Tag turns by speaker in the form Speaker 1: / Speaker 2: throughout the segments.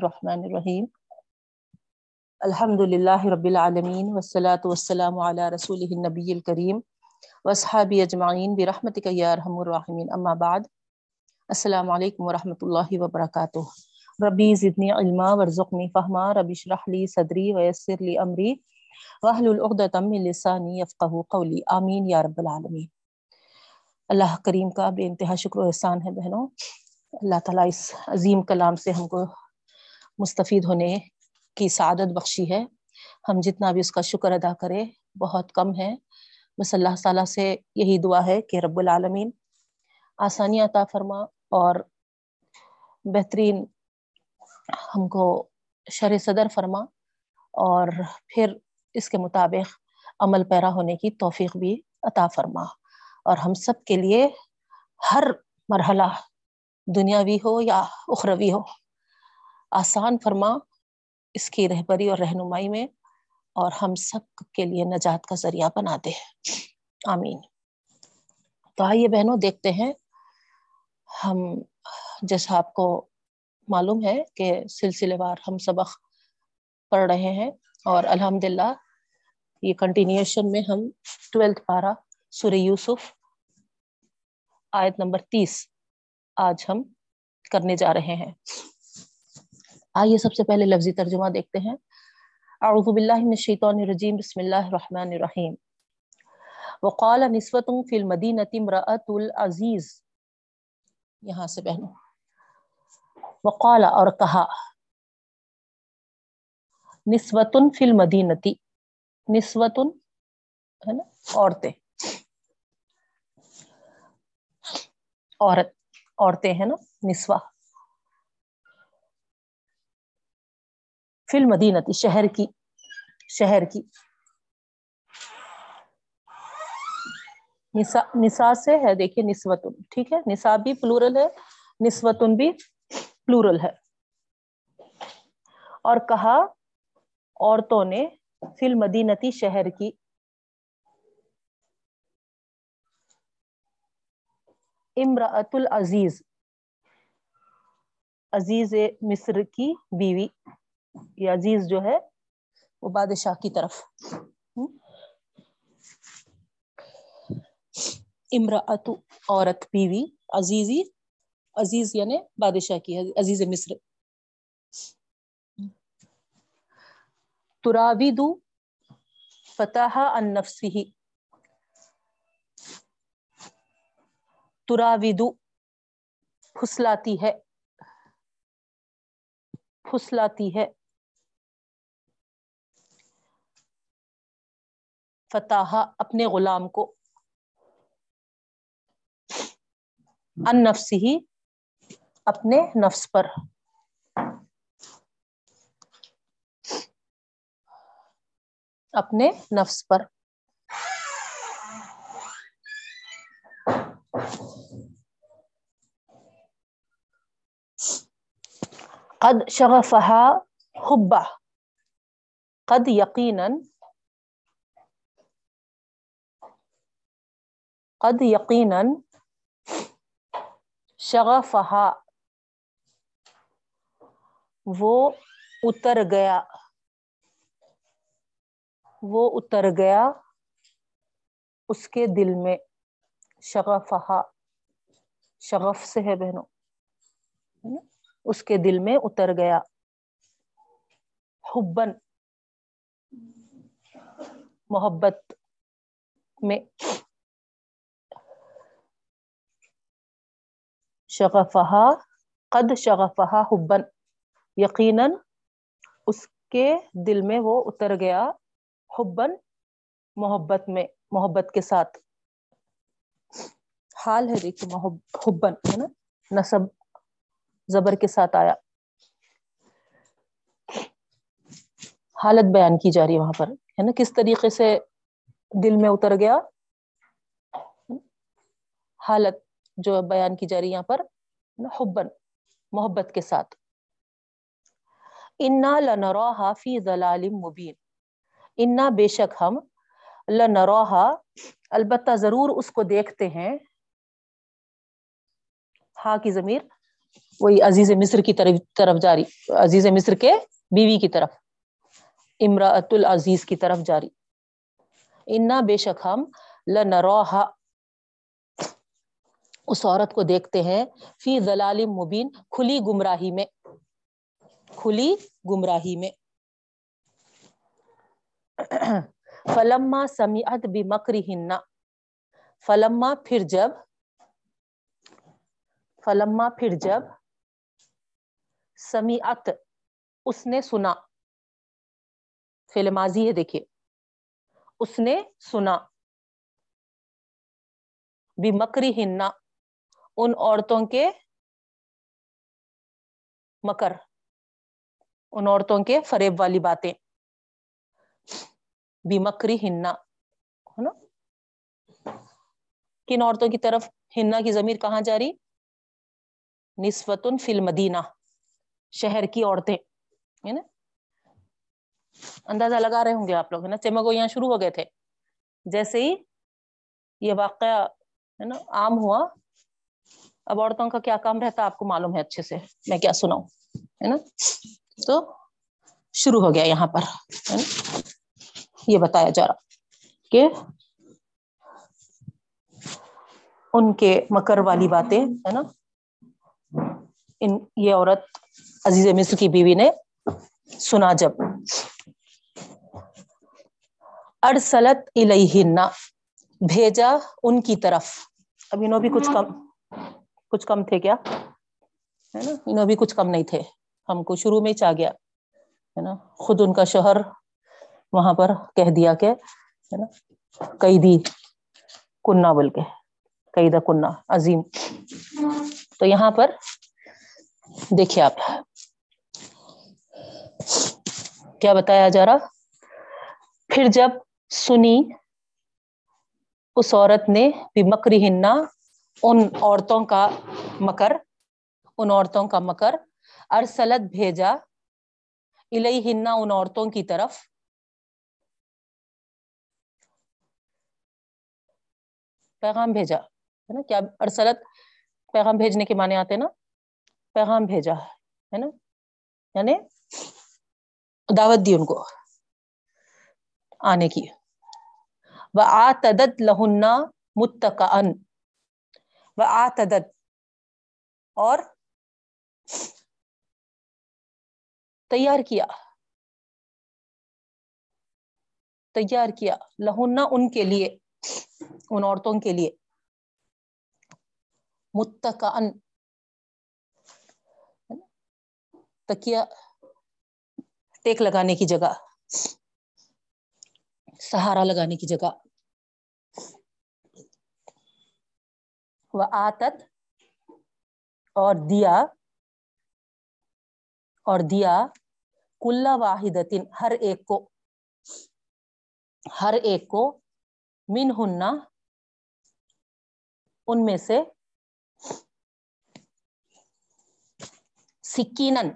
Speaker 1: الرحمن الرحیم. الحمد للہ رب العالمین والصلاة والسلام علی رسول النبی الکریم واصحابی اجمعین برحمتک یا ارحم الراحمین. اما بعد، السلام علیکم ورحمۃ اللہ وبرکاتہ. ربی زدنی علما، ورزقنی فہما، ربی اشرح لی صدری ویسر لی امری، واحلل عقدۃ من لسانی یفقهوا قولی. آمین یا رب العالمین. اللہ کریم کا بے انتہا شکر و احسان ہے بہنوں. اللہ تعالیٰ اس عظیم کلام سے ہم کو مستفید ہونے کی سعادت بخشی ہے۔ ہم جتنا بھی اس کا شکر ادا کرے بہت کم ہے بس اللہ تعالیٰ سے یہی دعا ہے کہ رب العالمین آسانی عطا فرما اور بہترین ہم کو شر صدر فرما اور پھر اس کے مطابق عمل پیرا ہونے کی توفیق بھی عطا فرما۔ اور ہم سب کے لیے ہر مرحلہ دنیاوی ہو یا اخروی ہو۔ آسان فرما اس کی رہبری اور رہنمائی میں اور ہم سب کے لیے نجات کا ذریعہ بنا دے۔ آمین۔ تو آئیے بہنوں، دیکھتے ہیں۔ ہم، جیسا آپ کو معلوم ہے کہ سلسلے وار ہم سبق پڑھ رہے ہیں اور الحمد للہ یہ کنٹینیوشن میں ہم ٹویلتھ پارا سورہ یوسف آیت نمبر تیس آج ہم کرنے جا رہے ہیں۔ آئیے سب سے پہلے لفظی ترجمہ دیکھتے ہیں۔ اعوذ باللہ من الشیطان الرجیم، بسم اللہ الرحمن الرحیم۔ وقال نسوة فی المدینة امرأة العزیز۔ یہاں سے بہنوں وقال اور کہا نسوة فی المدینة۔ نسوة ہے نا، عورتیں۔ عورت، عورتیں ہیں نا نسوا فی المدینتی، شہر کی شہر کی۔ نسا نسا سے ہے، دیکھیے نسوتن، ٹھیک ہے؟ نسا بھی پلورل ہے، نسوتن بھی پلورل ہے۔ اور کہا، عورتوں نے فی المدینتی، شہر کی۔ امراۃ العزیز، عزیز مصر کی بیوی۔ یہ عزیز جو ہے وہ بادشاہ کی طرف۔ امراۃ عورت، بیوی، عزیزی، عزیز یعنی بادشاہ کی، عزیز مصر۔ تراویدو فتح ان نفسی تراویدو پھسلاتی ہے۔ پھسلاتی ہے۔ فتح اپنے غلام کو ان نفس ہی اپنے نفس پر۔ اپنے نفس پر۔ قد شغفها حبه قد یقینا قد یقینا شغفها. وہ اتر گیا۔ وہ اتر گیا اس کے دل میں شغفها۔ شغف سے ہے بہنوں اس کے دل میں اتر گیا۔ حبن محبت میں شغفہا قد شغفہا حبن یقیناً اس کے دل میں وہ اتر گیا حبن محبت میں، محبت کے ساتھ۔ حال ہے دیکھیے حبن ہے نا؟ نصب زبر کے ساتھ آیا۔ حالت بیان کی جا رہی ہے وہاں پر، ہے نا؟ کس طریقے سے دل میں اتر گیا؟ حالت جو بیان کی جا رہی یہاں پر حبن محبت کے ساتھ۔ انا لنراها فی ضلال مبین انا بے شک ہم لنراها، البتہ ضرور اس کو دیکھتے ہیں۔ ہا کی ضمیر، وہی عزیز مصر کی طرف طرف جاری عزیز مصر کے بیوی کی طرف امراۃ العزیز کی طرف جاری انا بے شک ہم لنروہا اس عورت کو دیکھتے ہیں، فی ضلال مبین، کھلی گمراہی میں، کھلی گمراہی میں۔ فلما سمیعت بمکرہن، فلما پھر جب، فلما پھر جب سمیعت اس نے سنا۔ فعل ماضی ہے دیکھیے۔ اس نے سنا۔ بمکری ہننا ان عورتوں کے مکر، ان عورتوں کے فریب والی باتیں۔ بیمکری ہننا ہے نا؟ کن عورتوں کی طرف ہننا کی ضمیر کہاں جا رہی نسبتن فی المدینہ، شہر کی عورتیں، ہے نا؟ اندازہ لگا رہے ہوں گے آپ لوگ، ہے نا؟ چمگو یہاں شروع ہو گئے تھے۔ جیسے ہی یہ واقعہ، ہے نا، عام ہوا اب عورتوں کا کیا کام رہتا آپ کو معلوم ہے اچھے سے، میں کیا سناؤں، ہے نا؟ تو شروع ہو گیا یہاں پر، ہے نا؟ یہ بتایا جا رہا کہ ان کے مکر والی باتیں، ہے نا؟ ان، یہ عورت عزیز مصر کی بیوی نے سنا جب، ارسلت الیہن، بھیجا ان کی طرف۔ اب انہوں بھی کچھ کم۔ کچھ کم تھے کیا؟ ہے نا؟ انہوں بھی کچھ کم نہیں تھے۔ ہم کو شروع میں ہی چاہ گیا، ہے نا؟ خود ان کا شوہر وہاں پر کہہ دیا کہ، ہے نا؟ قیدی کنہ بول کے، قیدہ کنہ، عظیم۔ تو یہاں پر دیکھیے آپ، کیا بتایا جا رہا؟ پھر جب سنی، اس عورت نے بھی مکری ہننا ان عورتوں کا مکر، ان عورتوں کا مکر، ارسلت بھیجا الہی ہننا ان عورتوں کی طرف۔ پیغام بھیجا، ہے نا؟ کیا ارسلت پیغام بھیجنے کے معنی آتے نا؟ پیغام بھیجا، ہے نا؟ یعنی دعوت دی ان کو آنے کی۔ وہ آتدت لہنا متقن و آتدت اور تیار کیا۔ تیار کیا۔ لہنا ان کے لیے، ان عورتوں کے لیے۔ متقن تکیا ٹیک لگانے کی جگہ۔ سہارا لگانے کی جگہ۔ وہ آتت اور دیا اور دیا کلا واحد ہر ایک کو، ہر ایک کو من ہننا ان میں سے سکینن،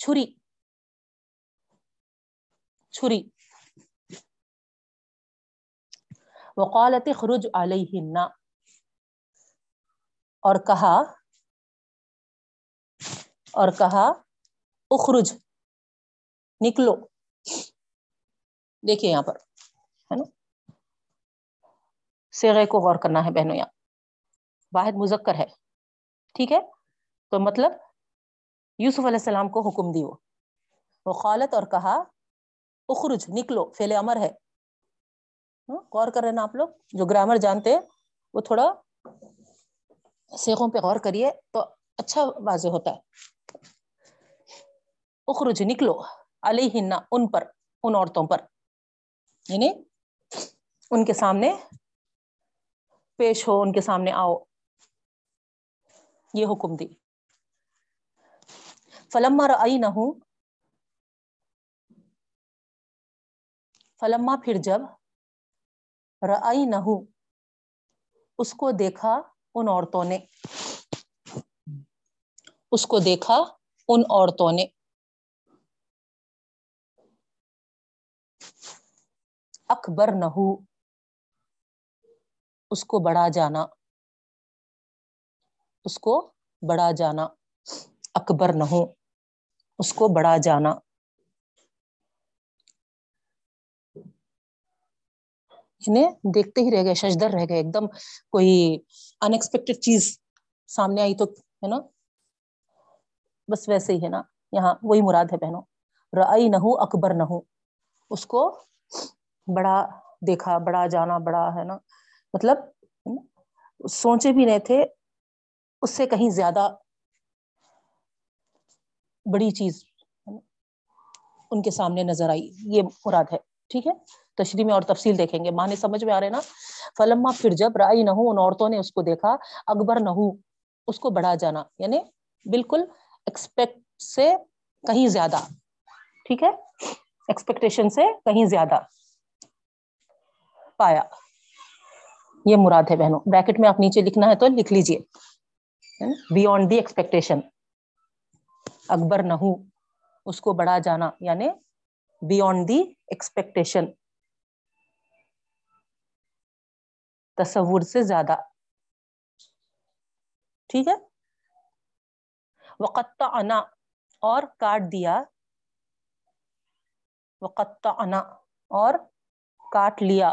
Speaker 1: چھری چھری۔ وقالت خروج علیہن. اور کہا اور کہا، اخرج، نکلو. دیکھیے یہاں پر، ہے نا؟ سیغے کو غور کرنا ہے بہنوں یہاں۔ واحد مذکر ہے، ٹھیک ہے؟ تو مطلب یوسف علیہ السلام کو حکم دی وہ۔ وہ خالت اور کہا، اخرج، نکلو فیل امر ہے۔ ہاں، غور کر رہے نا آپ لوگ، جو گرامر جانتے وہ تھوڑا سیخوں پہ غور کریے تو اچھا واضح ہوتا ہے۔ اخرج نکلو علیہن، ان پر، ان عورتوں پر۔ یعنی ان کے سامنے پیش ہو، ان کے سامنے آؤ۔ یہ حکم دی۔ فلما رئی نہ ہوں فلما پھر جب رئی نہ اس کو دیکھا ان عورتوں نے۔ اس کو دیکھا ان عورتوں نے۔ اکبر نہ اس کو بڑا جانا۔ اس کو بڑا جانا۔ اکبر نہ اس کو بڑا جانا۔ انہیں دیکھتے ہی رہ گئے، ششدر رہ گئے ایک دم کوئی انکسپیکٹڈ چیز سامنے آئی تو ہے نا بس ویسے ہی ہے نا، یہاں وہی مراد ہے بہنوں۔ رئی نہ ہو اکبر نہ ہو اس کو بڑا دیکھا، بڑا جانا، بڑا ہے نا مطلب سوچے بھی نہیں تھے، اس سے کہیں زیادہ بڑی چیز ان کے سامنے نظر آئی، یہ مراد ہے۔ ٹھیک ہے؟ تشریح میں اور تفصیل دیکھیں گے۔ ماں سمجھ میں آ رہے نا؟ فلما پھر جب رائی نہ ہو ان عورتوں نے اس کو دیکھا۔ اکبر نہ ہو اس کو بڑھا جانا۔ یعنی بالکل ایکسپیکٹ سے کہیں زیادہ۔ ٹھیک ہے؟ ایکسپیکٹیشن سے کہیں زیادہ پایا۔ یہ مراد ہے بہنوں۔ بریکٹ میں آپ نیچے لکھنا ہے تو لکھ لیجیے بیونڈ دی ایکسپیکٹیشن اکبر نہ ہو اس کو بڑھا جانا۔ یعنی بیونڈ دی ایکسپیکٹیشن تصور سے زیادہ۔ ٹھیک ہے؟ وقت انا اور کاٹ دیا۔ وقت انا اور کاٹ لیا۔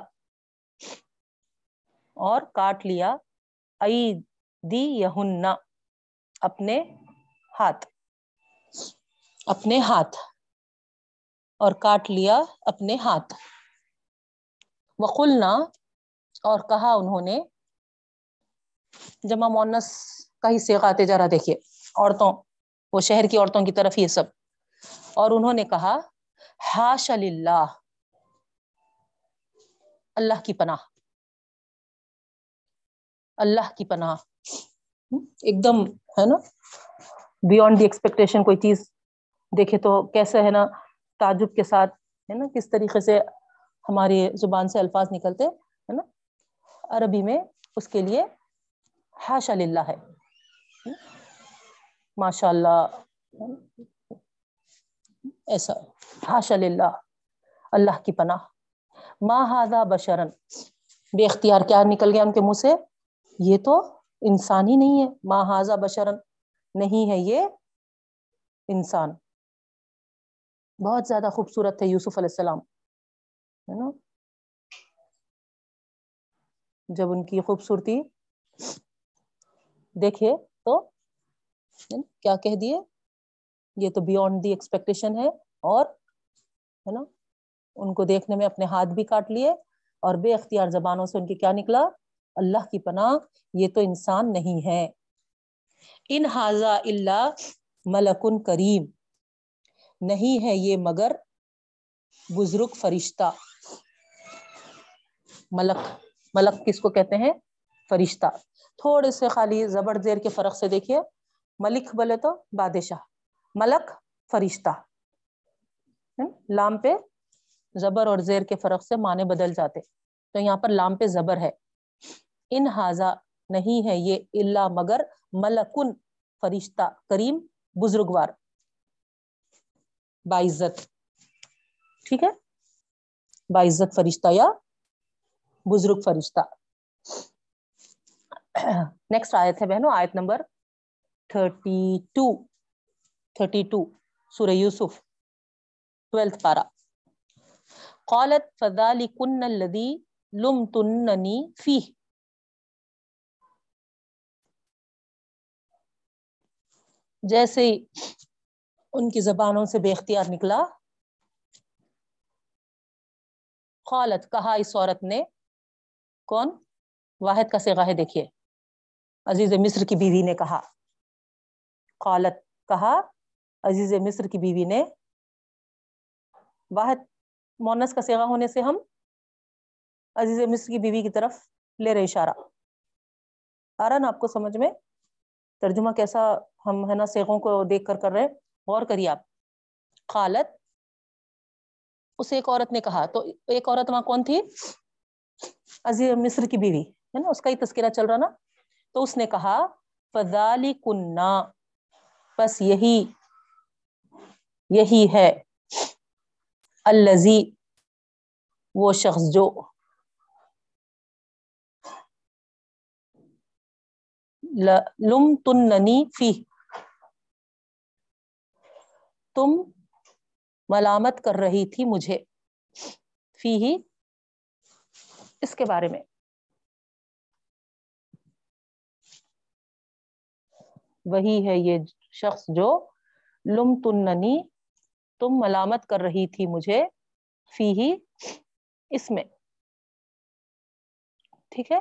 Speaker 1: اور کاٹ لیا۔ ای دی یہن اپنے ہاتھ۔ اپنے ہاتھ۔ اور کاٹ لیا اپنے ہاتھ۔ وقلنا، اور کہا انہوں نے، جمع مونس کا ہی سیخ آتے جا رہا دیکھیے، عورتوں، وہ شہر کی عورتوں کی طرف یہ سب۔ اور انہوں نے کہا ہاش اللہ اللہ کی پناہ۔ اللہ کی پناہ۔ ایک دم، ہے نا؟ بیونڈ دی ایکسپیکٹیشن کوئی چیز دیکھے تو کیسے ہے نا؟ تعجب کے ساتھ، ہے نا، کس طریقے سے ہماری زبان سے الفاظ نکلتے، ہے نا، عربی میں اس کے لیے ہاشا للہ ہے۔ ماشاء اللہ، ایسا ہاشا للہ، اللہ کی پناہ۔ ماں ہاضا بشرن، بے اختیار کیا نکل گیا ان کے منہ سے؟ یہ تو انسان ہی نہیں ہے۔ ماں ہاضا بشرن، نہیں ہے یہ انسان۔ بہت زیادہ خوبصورت ہے یوسف علیہ السلام، ہے نا؟ جب ان کی خوبصورتی دیکھے تو کیا کہہ دیے؟ یہ تو بیونڈ دی ایکسپیکٹیشن ہے اور، ہے نا، ان کو دیکھنے میں اپنے ہاتھ بھی کاٹ لیے اور بے اختیار زبانوں سے ان کی کیا نکلا؟ اللہ کی پناہ، یہ تو انسان نہیں ہے۔ ان حاضا اللہ ملکن کریم۔ نہیں ہے یہ مگر بزرگ فرشتہ۔ ملک ملک کس کو کہتے ہیں؟ فرشتہ۔ تھوڑے سے خالی زبر زیر کے فرق سے دیکھیے۔ ملک بولے تو بادشاہ، ملک فرشتہ۔ لام پہ زبر اور زیر کے فرق سے معنی بدل جاتے۔ تو یہاں پر لام پہ زبر ہے۔ ان حاضا نہیں ہے یہ اللہ مگر ملکن فرشتہ، کریم، بزرگوار۔ باعزت ٹھیک ہے؟ باعزت فرشتہ یا بزرگ فرشتہ۔ نیکسٹ آیت ہے بہنوں، آیت number thirty two thirty two سورہ یوسف ٹویلتھ پارا قالت فذلكن الذي لمتنني فيه جیسے ان کی زبانوں سے بے اختیار نکلا۔ قالت کہا، اس عورت نے، کون؟ واحد کا سگاہ دیکھیے۔ عزیز مصر کی بیوی نے کہا۔ قالت کہا، عزیز مصر کی بیوی نے۔ واحد، مونس کا سیگا ہونے سے ہم عزیز مصر کی بیوی کی طرف لے رہے اشارہ۔ آ رہا نا آپ کو سمجھ میں ترجمہ کیسا ہم، ہے نا سیغوں کو دیکھ کر کر رہے غور کریے آپ۔ خالت اس ایک عورت نے کہا۔ تو ایک عورت وہاں کون تھی؟ عزیز مصر کی بیوی، ہے نا؟ اس کا ہی تذکرہ چل رہا نا۔ تو اس نے کہا فضالی کنہ بس یہی یہی ہے۔ الزی وہ شخص جو لم تننی فی تم ملامت کر رہی تھی مجھے۔ فی ہی اس کے بارے میں۔ وہی ہے یہ شخص جو لم تننی، تم ملامت کر رہی تھی مجھے۔ فی ہی اس میں۔ ٹھیک ہے؟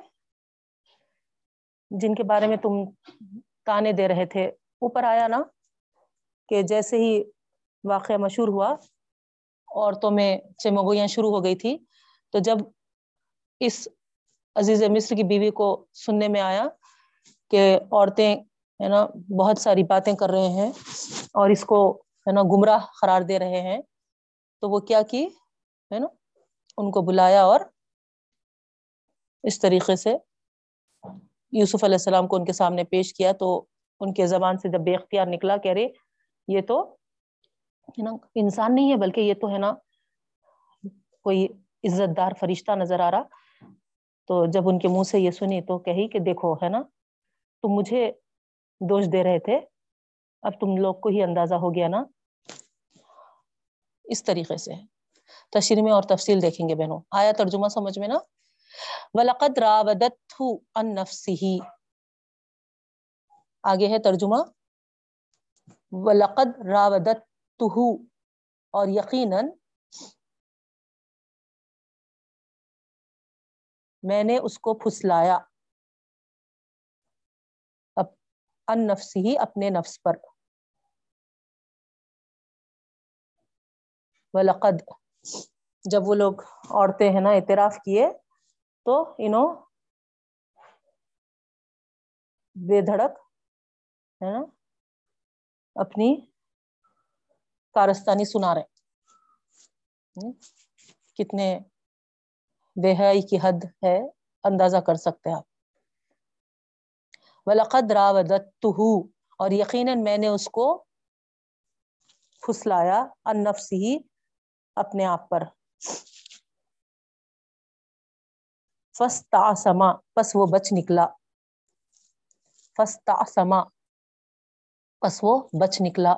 Speaker 1: جن کے بارے میں تم تانے دے رہے تھے، اوپر آیا نا کہ جیسے ہی واقعہ مشہور ہوا۔ عورتوں میں چمگویاں شروع ہو گئی تھی۔ تو جب اس عزیز مصر کی بیوی کو سننے میں آیا کہ عورتیں، ہے نا، بہت ساری باتیں کر رہے ہیں اور اس کو، ہے نا، گمراہ قرار دے رہے ہیں، تو وہ کیا کی؟ ہے نا، ان کو بلایا اور اس طریقے سے یوسف علیہ السلام کو ان کے سامنے پیش کیا۔ تو ان کے زبان سے جب بے اختیار نکلا کہہ رہے یہ تو ہے نا، انسان نہیں ہے بلکہ یہ تو ہے نا کوئی عزت دار فرشتہ نظر آ رہا۔ تو جب ان کے منہ سے یہ سنی تو کہی کہ دیکھو، ہے نا، تم مجھے دوش دے رہے تھے، اب تم لوگ کو ہی اندازہ ہو گیا نا۔ اس طریقے سے۔ تشریح میں اور تفصیل دیکھیں گے بہنوں۔ آیا ترجمہ سمجھ میں نا؟ وَلَقَدْ رَاوَدَتْهُ عَن نَفْسِهِ۔ آگے ہے ترجمہ۔ وَلَقَدْ رَاوَدَتْهُ اور یقیناً میں نے اس کو پھسلایا۔ ان نفس ہی اپنے نفس پر۔ وَلَقَدْ، جب وہ لوگ عورتیں ہیں نا، اعتراف کیے تو انہوں بے دھڑک، ہے نا، اپنی کارستانی سنا رہے کتنے بے حیائی کی حد ہے، اندازہ کر سکتے آپ۔ وَلَقَدْ رَاوَدَتْتُهُ، اور یقیناً میں نے اس کو پھسلایا ان نفس ہی اپنے آپ پر۔ فَاسْتَعْسَمَا، پس وہ بچ نکلا۔ فَاسْتَعْسَمَا، پس وہ بچ نکلا۔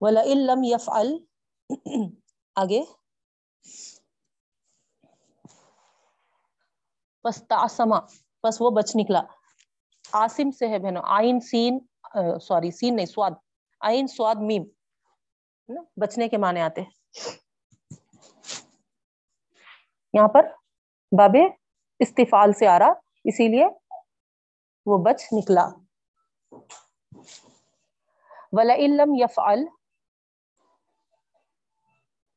Speaker 1: وَلَئِن لَمْ يَفْعَلْ آگے۔ فَاسْتَعْسَمَا پس وہ بچ نکلا۔ عاصم سے ہے بہنوں، آئین، سین سوری، سین نہیں، سواد۔ آئین، سواد، میم بچنے کے معنی آتے یہاں پر باب استفال سے آ رہا، اسی لیے وہ بچ نکلا۔ وَلَئِن لَمْ يَفْعَلْ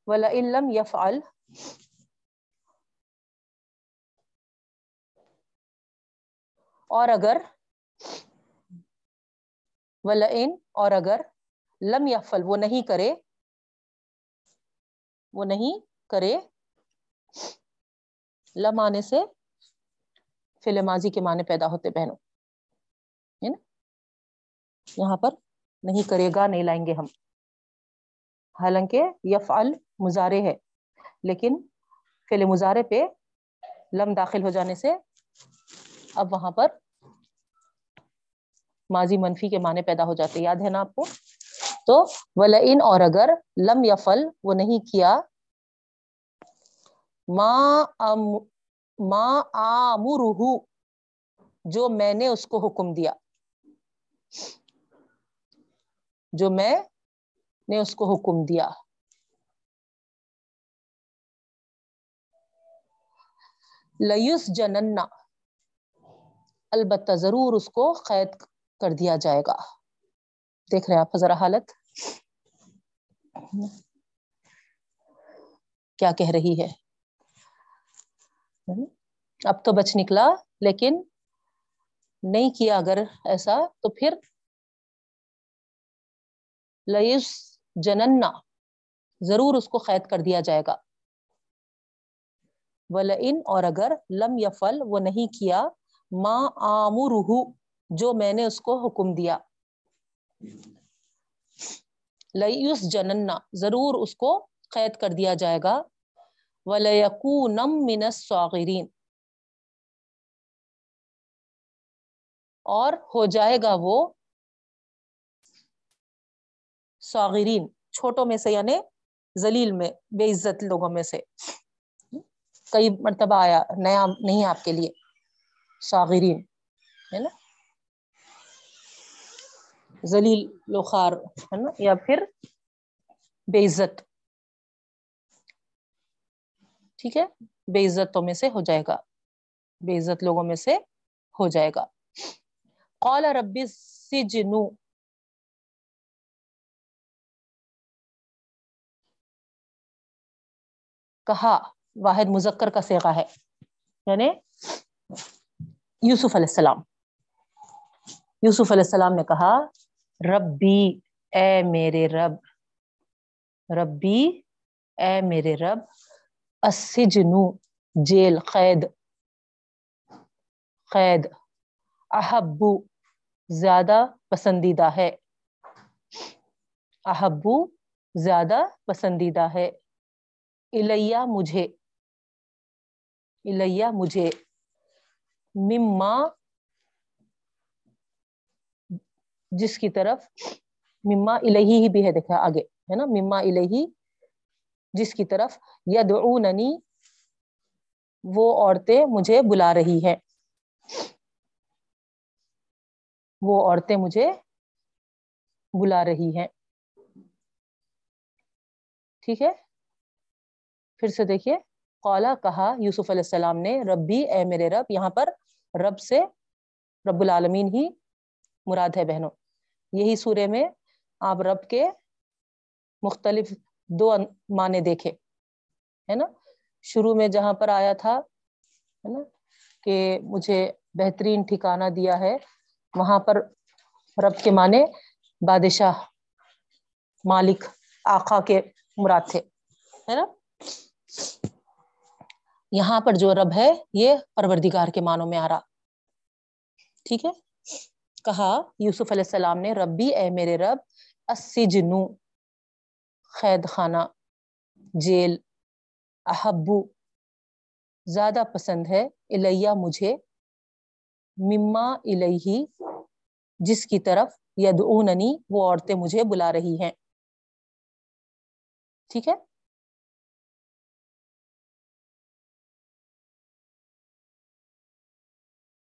Speaker 1: وَلَئِن لَمْ يَفْعَلْ. اور اگر ولئن اور اگر لم یفل وہ نہیں کرے، وہ نہیں کرے، لم آنے سے فل ماضی کے معنی پیدا ہوتے بہنوں، ہے نا؟ یہاں پر نہیں کرے گا، نہیں لائیں گے ہم۔ حالانکہ یفعل مزارے ہے۔ لیکن فل مزارے پہ لم داخل ہو جانے سے اب وہاں پر ماضی منفی کے معنی پیدا ہو جاتے یاد ہے نا آپ کو؟ تو ولئن اور اگر لم یفل وہ نہیں کیا، ما ام، ما آمرہ، جو میں نے اس کو حکم دیا۔ جو میں نے اس کو حکم دیا۔ لیس جننا البتہ ضرور اس کو قید کر دیا جائے گا۔ دیکھ رہے ہیں آپ ذرا حالت۔ کیا کہہ رہی ہے؟ اب تو بچ نکلا، لیکن نہیں کیا اگر ایسا تو پھر۔ لئیس جننا ضرور اس کو قید کر دیا جائے گا۔ ولئن، اور اگر لم یفل وہ نہیں کیا، ما آمرہ جو میں نے اس کو حکم دیا۔ لئیس جننا ضرور اس کو قید کر دیا جائے گا۔ وَلَيَكُونَمْ مِنَ الصَّاغِرِينَ۔ اور ہو جائے گا وہ صاغرین، چھوٹوں میں سے یعنی ذلیل میں، بے عزت لوگوں میں سے۔ کئی مرتبہ آیا، نیا نہیں آپ کے لیے صاغرین ہے نا؟ ذلیل، لوخار، ہے نا؟ یا پھر بے عزت۔ ٹھیک ہے؟ بے عزتوں میں سے ہو جائے گا۔ بے عزت لوگوں میں سے ہو جائے گا۔ قال رب السجن۔ کہا۔ واحد مذکر کا سیغا ہے یعنی یوسف علیہ السلام۔ یوسف علیہ السلام نے کہا، ربی، اے میرے رب، ربی، اے میرے رب السجن جیل، قید قید احبو زیادہ پسندیدہ ہے۔ احبو زیادہ پسندیدہ ہے۔ الیہ، مجھے۔ الیہ مجھے مما جس کی طرف مما الہی ہی بھی ہے دیکھا آگے ہے نا مما الہی جس کی طرف یدعوننی وہ عورتیں مجھے بلا رہی ہے وہ عورتیں مجھے بلا رہی ہیں ٹھیک ہے پھر سے دیکھیے قالا، کہا، یوسف علیہ السلام نے ربی اے میرے رب، یہاں پر رب سے رب العالمین ہی مراد ہے بہنوں۔ یہی سورے میں آپ رب کے مختلف دو معنی دیکھے ہے نا؟ شروع میں جہاں پر آیا تھا، ہے نا، کہ مجھے بہترین ٹھکانہ دیا ہے، وہاں پر رب کے معنی بادشاہ مالک، آقا کے مراد تھے، ہے نا؟ یہاں پر جو رب ہے، یہ پروردگار کے معنوں میں آ رہا۔ ٹھیک ہے؟ کہا، یوسف علیہ السلام نے، ربی، اے میرے رب السجنو قید خانہ، جیل احبو زیادہ پسند ہے، الیہ مجھے، مما الیہ، جس کی طرف یدعوننی، وہ عورتیں مجھے بلا رہی ہیں۔ ٹھیک ہے؟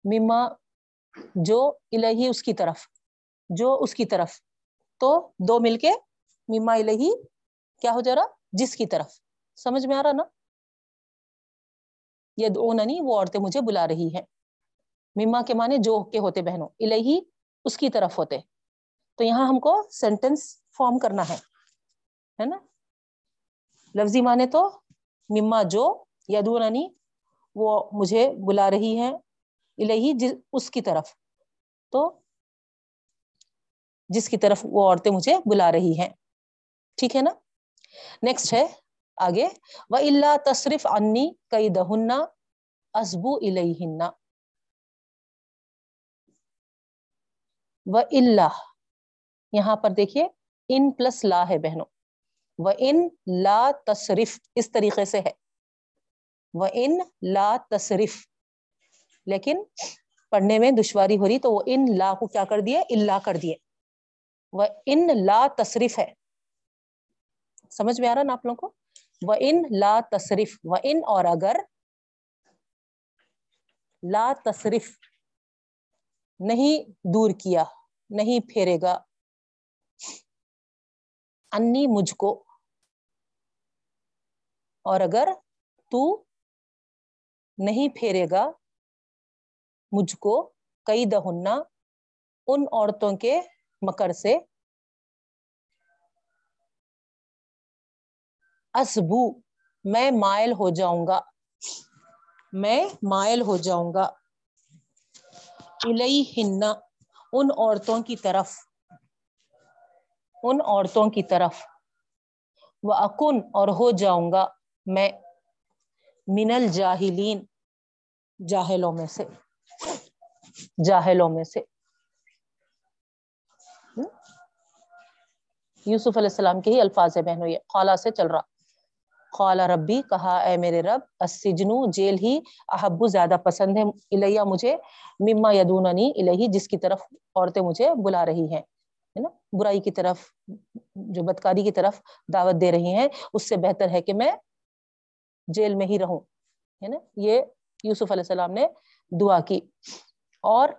Speaker 1: مما، جو الہی اس کی طرف، جو اس کی طرف۔ تو دو مل کے مما الہی کیا ہو جا رہا؟ جس کی طرف۔ سمجھ میں آ رہا نا؟ یدعوننی، وہ عورتیں مجھے بلا رہی ہیں۔ مما کے معنی جو کے ہوتے بہنوں الہی اس کی طرف ہوتے۔ تو یہاں ہم کو سینٹینس فارم کرنا ہے۔ ہے نا؟ لفظی معنی تو مما جو یدوننی وہ مجھے بلا رہی ہیں۔ الہی اس کی طرف۔ تو جس کی طرف وہ عورتیں مجھے بلا رہی ہیں۔ ٹھیک ہے نا؟ نیکسٹ ہے آگے۔ و اللہ تصرف انی کئی دہنا ازبو الہن و اللہ یہاں پر دیکھیے، ان پلس لا ہے بہنوں۔ و ان لا تصرف اس طریقے سے ہے۔ وہ ان لا تصرف۔ لیکن پڑھنے میں دشواری ہو رہی تو وہ ان لا کو کیا کر دیے؟ اللہ کر دیے۔ وہ ان لا تصرف ہے۔ سمجھ میں آ رہا نا آپ لوگوں کو؟ وہ ان لا تصرف و ان اور اگر لا تصرف نہیں دور کیا، نہیں پھیرے گا۔ انی مجھ کو۔ اور اگر تو نہیں پھیرے گا مجھ کو کئی دہنا ان عورتوں کے مکر سے۔ اسبو، میں مائل ہو جاؤں گا۔ میں مائل ہو جاؤں گا۔ الیہن، ان عورتوں کی طرف۔ ان عورتوں کی طرف۔ وہ اکن اور ہو جاؤں گا میں۔ من الجاہلین، جاہلوں میں سے۔ جاہلوں میں سے۔ یوسف علیہ السلام کے ہی الفاظ ہے بہنوں، یہ خالہ سے چل رہا۔ قال ربی، کہا، اے میرے رب السجنو جیل ہی احب، زیادہ پسند ہے الیہ مجھے، مما یدوننی الیہ، جس کی طرف عورتیں مجھے بلا رہی ہیں۔ ہے نا؟ برائی کی طرف، جو بدکاری کی طرف دعوت دے رہی ہیں، اس سے بہتر ہے کہ میں جیل میں ہی رہوں۔ ہے نا؟ یہ یوسف علیہ السلام نے دعا کی۔ اور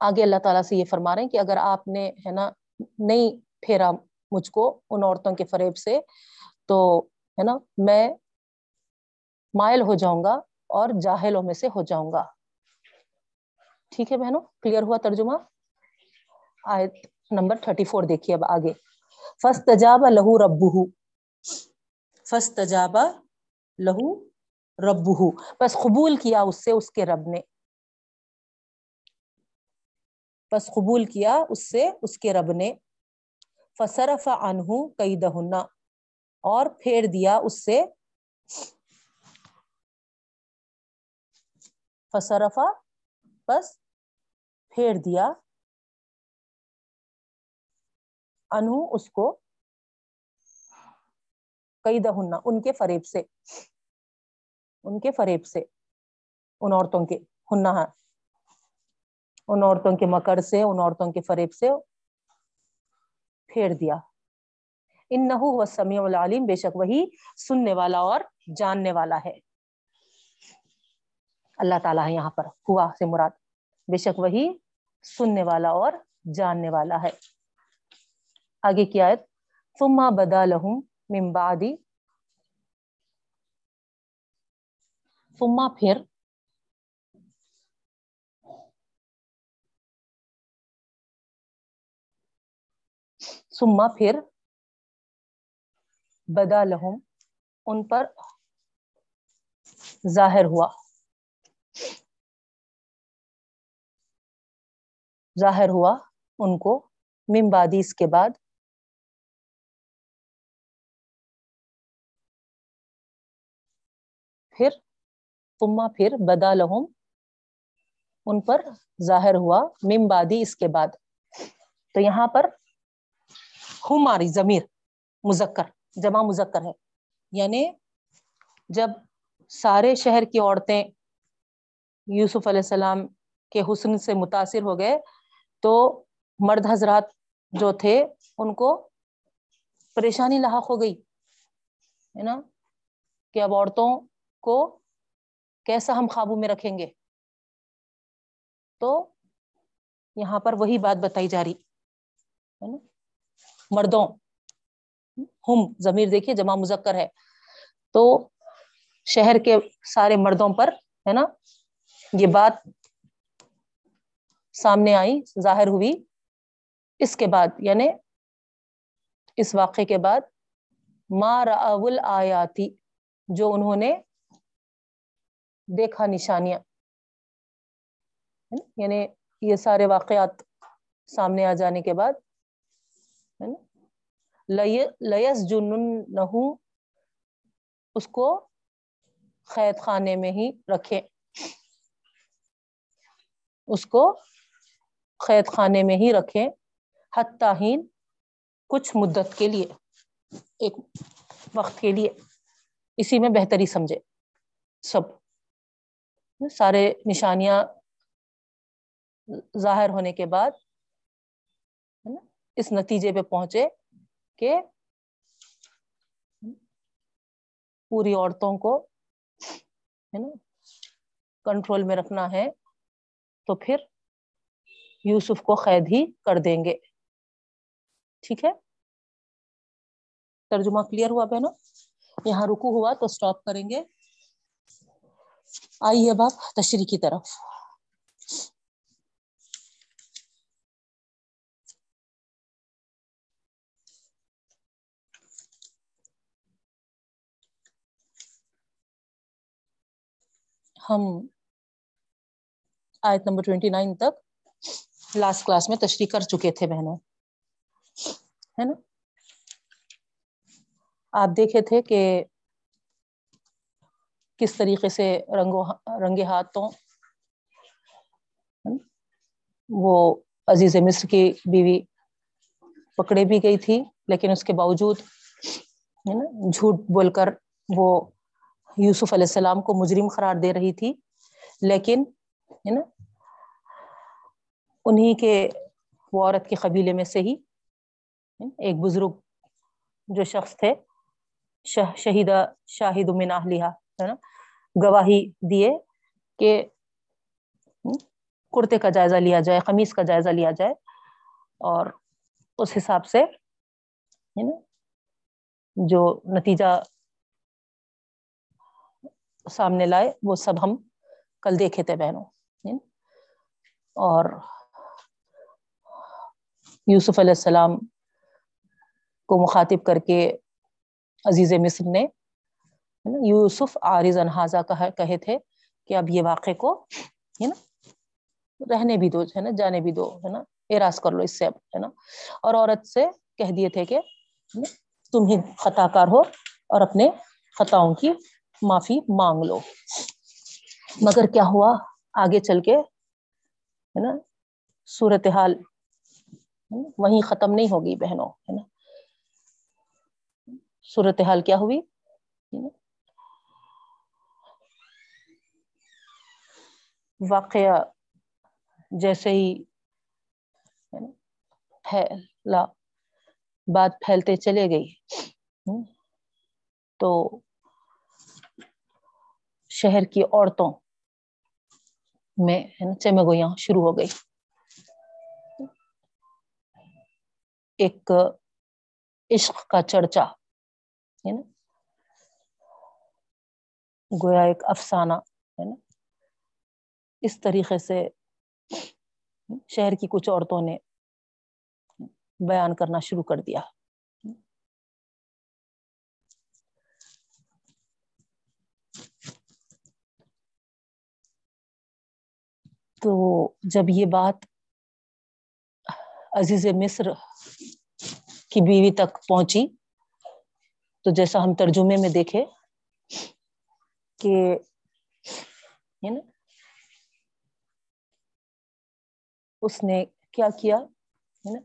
Speaker 1: آگے اللہ تعالیٰ سے یہ فرما رہے ہیں کہ اگر آپ نے، ہے نا، نہیں پھیرا مجھ کو ان عورتوں کے فریب سے، تو، ہے نا، میں مائل ہو جاؤں گا اور جاہلوں میں سے ہو جاؤں گا۔ ٹھیک ہے بہنوں؟ کلیئر ہوا ترجمہ؟ آیت نمبر تھرٹی فور دیکھیے اب آگے۔ فس تجاب لہو ربو فس تجابا لہو ربو بس قبول کیا اس سے، اس کے رب نے۔ بس قبول کیا اس سے، اس کے رب نے۔ فصرف انہو کئی دہنا اور پھیر دیا اس سے۔ فصرفا بس پھیر دیا۔ انہو اس کو کئی دہنا ان کے فریب سے۔ ان کے فریب سے، ان عورتوں کے۔ ہننا ان عورتوں کے مکر سے، ان عورتوں کے فریب سے پھیر دیا۔ ان نہ سمیع العلیم، بے شک وہی سننے والا اور جاننے والا ہے۔ اللہ تعالیٰ ہے یہاں پر، ہوا سے مراد۔ بے شک وہی سننے والا اور جاننے والا ہے۔ آگے کی آیت، ثم بدا لہم من بعدی۔ ثم پھر ثم پھر بدا لہم، ان پر ظاہر ہوا۔ ظاہر ہوا ان کو ممبادی اس کے بعد۔ پھر تما پھر بدا لہم، ان پر ظاہر ہوا ممبادی اس کے بعد۔ تو یہاں پر ہماری ضمیر مذکر، جمع مذکر ہے۔ یعنی جب سارے شہر کی عورتیں یوسف علیہ السلام کے حسن سے متاثر ہو گئے، تو مرد حضرات جو تھے، ان کو پریشانی لاحق ہو گئی۔ ہے نا؟ کہ اب عورتوں کو کیسا ہم قابو میں رکھیں گے؟ تو یہاں پر وہی بات بتائی جا رہی۔ ہے نا؟ مردوں۔ ہم ضمیر دیکھیے جمع مذکر ہے۔ تو شہر کے سارے مردوں پر ہے نا، یہ بات سامنے آئی، ظاہر ہوئی۔ اس کے بعد یعنی اس واقعے کے بعد، ما راول آیاتی جو انہوں نے دیکھا نشانیاں۔ یعنی یہ سارے واقعات سامنے آ جانے کے بعد لیس جن اس کو قید خانے میں ہی رکھے اس کو قید خانے میں ہی رکھے حتین کچھ مدت کے لیے، ایک وقت کے لیے۔ اسی میں بہتری سمجھے۔ سب۔ سارے نشانیاں ظاہر ہونے کے بعد اس نتیجے پہ پہنچے۔ کہ پوری عورتوں کو ہے نا کنٹرول میں رکھنا ہے، تو پھر یوسف کو قید ہی کر دیں گے۔ ٹھیک ہے؟ ترجمہ کلیئر ہوا بہنوں؟ یہاں رکو ہوا تو سٹاپ کریں گے۔ آئیے اب آپ تشریح کی طرف۔ ہم آیت نمبر ٹوینٹی نائن تک لاسٹ کلاس میں تشریح کر چکے تھے بہنوں۔ ہے نا؟ آپ دیکھے تھے کہ کس طریقے سے رنگو رنگے ہاتھوں وہ عزیز مصر کی بیوی پکڑے بھی گئی تھی، لیکن اس کے باوجود، ہے نا، جھوٹ بول کر وہ یوسف علیہ السلام کو مجرم قرار دے رہی تھی، لیکن، ہے نا انہیں کے وہ عورت کے قبیلے میں سے ہی ایک بزرگ جو شخص تھے شہیدہ شاہد من اہلیہ ہے نا، گواہی دیے کہ کرتے کا جائزہ لیا جائے، قمیص کا جائزہ لیا جائے، اور اس حساب سے، ہے نا، جو نتیجہ سامنے لائے، وہ سب ہم کل دیکھے تھے بہنوں جی۔ اور یوسف علیہ السلام کو مخاطب کر کے عزیز مصر نے یوسف عارض انحاظہ کہے تھے کہ اب یہ واقعے کو، ہے نا، رہنے بھی دو، ہے نا، جانے بھی دو، ہے نا اراض کر لو اس سے اب، ہے نا۔ اور عورت سے کہہ دیے تھے کہ تم ہی خطا کار ہو اور اپنے خطاؤں کی معافی مانگ لو۔ مگر کیا ہوا؟ آگے چل کے، ہے نا، صورتحال وہیں ختم نہیں ہوگی بہنوں، ہے نا۔ صورتحال کیا ہوئی؟ واقعہ جیسے ہی پھیلا، بات پھیلتے چلے گئی۔ تو شہر کی عورتوں میں چمگویاں شروع ہو گئی۔ ایک عشق کا چرچا، ہے نا۔ گویا ایک افسانہ، ہے نا۔ اس طریقے سے شہر کی کچھ عورتوں نے بیان کرنا شروع کر دیا۔ تو جب یہ بات عزیز مصر کی بیوی تک پہنچی، تو جیسا ہم ترجمے میں دیکھے کہ نا، اس نے کیا کیا، ہے نا،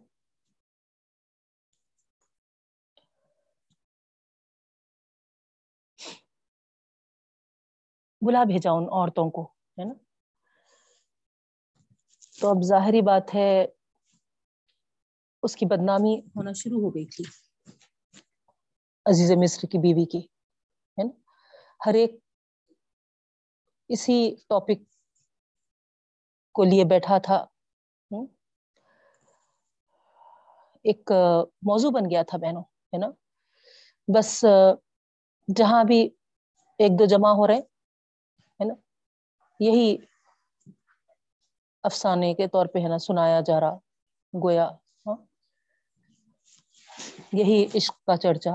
Speaker 1: بلا بھیجا ان عورتوں کو، ہے نا تو اب ظاہری بات ہے، اس کی بدنامی ہونا شروع ہو گئی تھی۔ عزیز مصر کی بیوی کی، ہے نا؟ ہر ایک اسی ٹاپک کو لیے بیٹھا تھا۔ ایک موضوع بن گیا تھا بہنوں، ہے نا؟ بس جہاں بھی ایک دو جمع ہو رہے، ہے نا؟ یہی افسانے کے طور پہ ہے نا سنایا جا رہا، گویا ہاں۔ یہی عشق کا چرچا۔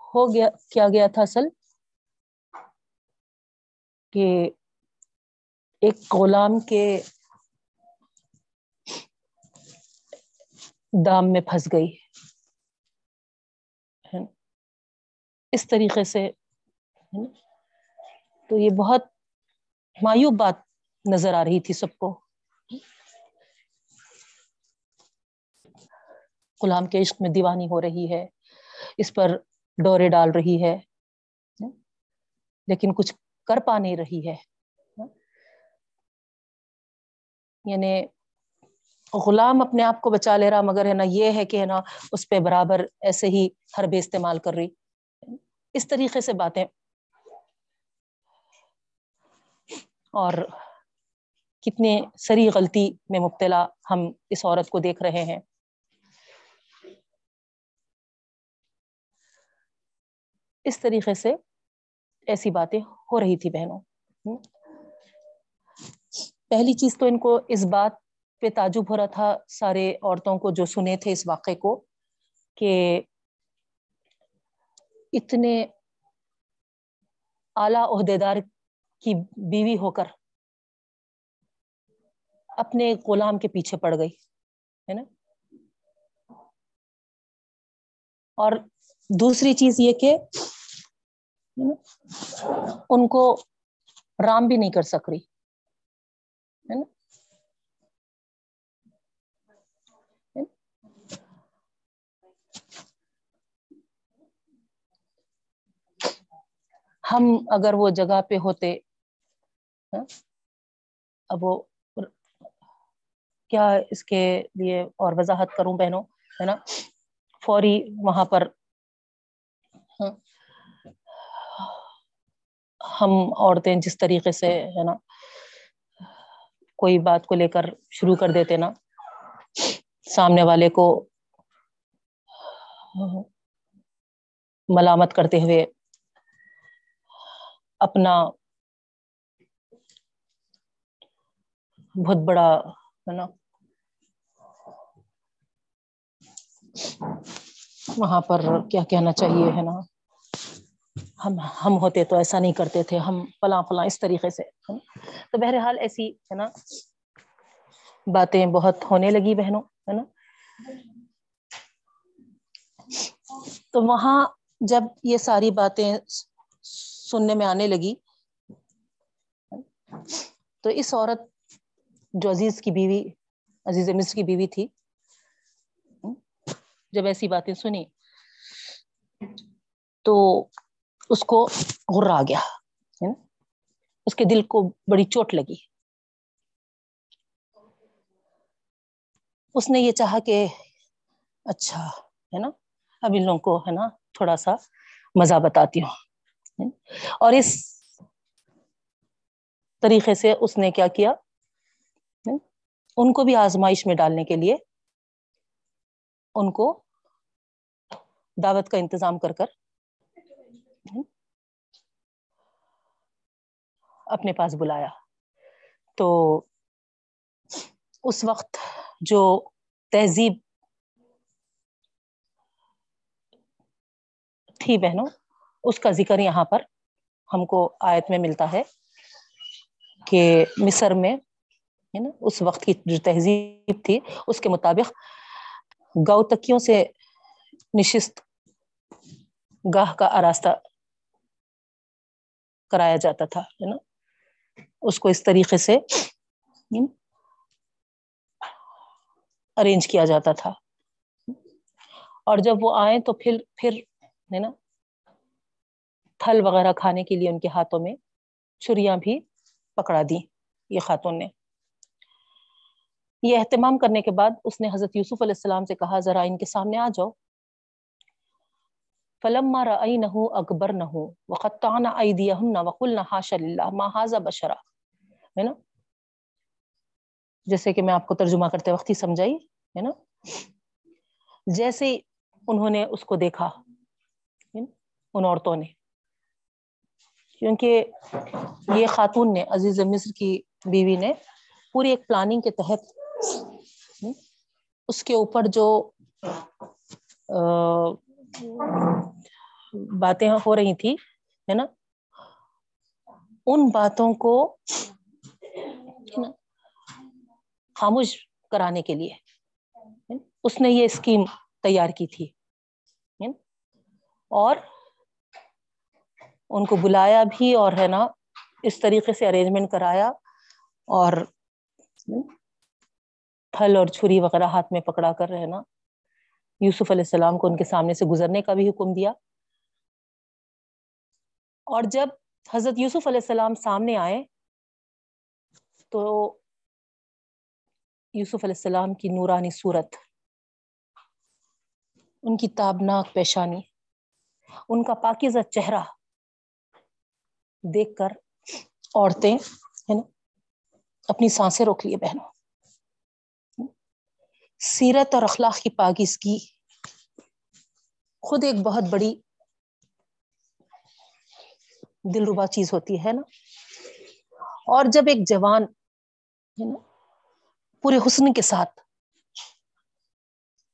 Speaker 1: ہو گیا، کیا گیا تھا اصل؟ کہ ایک غلام کے دام میں پھنس گئی۔ اس طریقے سے تو یہ بہت مایوب بات نظر آ رہی تھی سب کو۔ غلام کے عشق میں دیوانی ہو رہی ہے، اس پر ڈورے ڈال رہی ہے، لیکن کچھ کر پا نہیں رہی ہے۔ یعنی غلام اپنے آپ کو بچا لے رہا، مگر ہے نا یہ ہے کہ ہے نا اس پہ برابر ایسے ہی ہر بے استعمال کر رہی۔ اس طریقے سے باتیں اور کتنے سری غلطی میں مبتلا ہم اس عورت کو دیکھ رہے ہیں۔ اس طریقے سے ایسی باتیں ہو رہی تھی بہنوں۔ پہلی چیز تو ان کو اس بات پہ تعجب ہو رہا تھا سارے عورتوں کو جو سنے تھے اس واقعے کو کہ اتنے اعلی عہدے دار کی بیوی ہو کر اپنے غلام کے پیچھے پڑ گئی، ہے نا؟ اور دوسری چیز یہ کہ ان کو رام بھی نہیں کر سک رہی ہے نا؟ ہم اگر وہ جگہ پہ ہوتے ہاں۔ اب وہ کیا اس کے لیے اور وضاحت کروں بہنوں، ہے نا؟ فوری وہاں پر ہاں۔ ہم عورتیں جس طریقے سے، ہے نا، کوئی بات کو لے کر شروع کر دیتے نا، سامنے والے کو ملامت کرتے ہوئے اپنا بہت بڑا ہے نا۔ وہاں پر کیا کہنا چاہیے ہے نا۔ ہم ہم ہوتے تو ایسا نہیں کرتے تھے۔ ہم فلاں فلاں اس طریقے سے۔ تو بہرحال ایسی ہے نا باتیں بہت ہونے لگی بہنوں، ہے نا۔ تو وہاں جب یہ ساری باتیں سننے میں آنے لگی، تو اس عورت جو عزیز کی بیوی، عزیز مصر کی بیوی تھی۔ جب ایسی باتیں سنی تو اس کو غر آ گیا اس کے دل کو بڑی چوٹ لگی۔ اس نے یہ چاہا کہ اچھا ہے نا؟ اب ان لوگوں کو، ہے نا، تھوڑا سا مزہ بتاتی ہوں۔ اور اس طریقے سے اس نے کیا کیا؟ ان کو بھی آزمائش میں ڈالنے کے لیے ان کو دعوت کا انتظام کر کر اپنے پاس بلایا۔ تو اس وقت جو تہذیب تھی بہنوں، اس کا ذکر یہاں پر ہم کو آیت میں ملتا ہے کہ مصر میں ہے نا، اس وقت کی جو تہذیب تھی، اس کے مطابق گو تکیوں سے نشست گاہ کا آراستہ کرایا جاتا تھا، ہے نا؟ اس کو اس طریقے سے ارینج کیا جاتا تھا۔ اور جب وہ آئے تو پھر پھر، ہے نا پھل وغیرہ کھانے کے لیے ان کے ہاتھوں میں چھریاں بھی پکڑا دی، یہ خاتون نے۔ یہ اہتمام کرنے کے بعد اس نے حضرت یوسف علیہ السلام سے کہا، ذرا ان کے سامنے آ جاؤ۔ فلم اکبر نہ ہو وقتانہ وقل نہ ہاش بشرا۔ ہے نا؟ جیسے کہ میں آپ کو ترجمہ کرتے وقت ہی سمجھائی، ہے نا؟ جیسے انہوں نے اس کو دیکھا ان عورتوں نے۔ کیونکہ یہ خاتون نے عزیز مصر کی بیوی نے پوری ایک پلاننگ کے تحت اس کے اوپر جو باتیں ہو رہی تھی ہے نا؟ ان باتوں کو خاموش کرانے کے لیے اس نے یہ اسکیم تیار کی تھی اور ان کو بلایا بھی اور، ہے نا، اس طریقے سے ارینجمنٹ کرایا اور پھل اور چھری وغیرہ ہاتھ میں پکڑا کر رہنا یوسف علیہ السلام کو ان کے سامنے سے گزرنے کا بھی حکم دیا۔ اور جب حضرت یوسف علیہ السلام سامنے آئے تو یوسف علیہ السلام کی نورانی صورت، ان کی تابناک پیشانی، ان کا پاکیزہ چہرہ دیکھ کر عورتیں، ہے نا، اپنی سانسیں روک لیے بہنوں۔ سیرت اور اخلاق کی پاکیزگی۔ خود ایک بہت بڑی دل ربا چیز ہوتی ہے نا۔ اور جب ایک جوان ہے نا، پورے حسن کے ساتھ،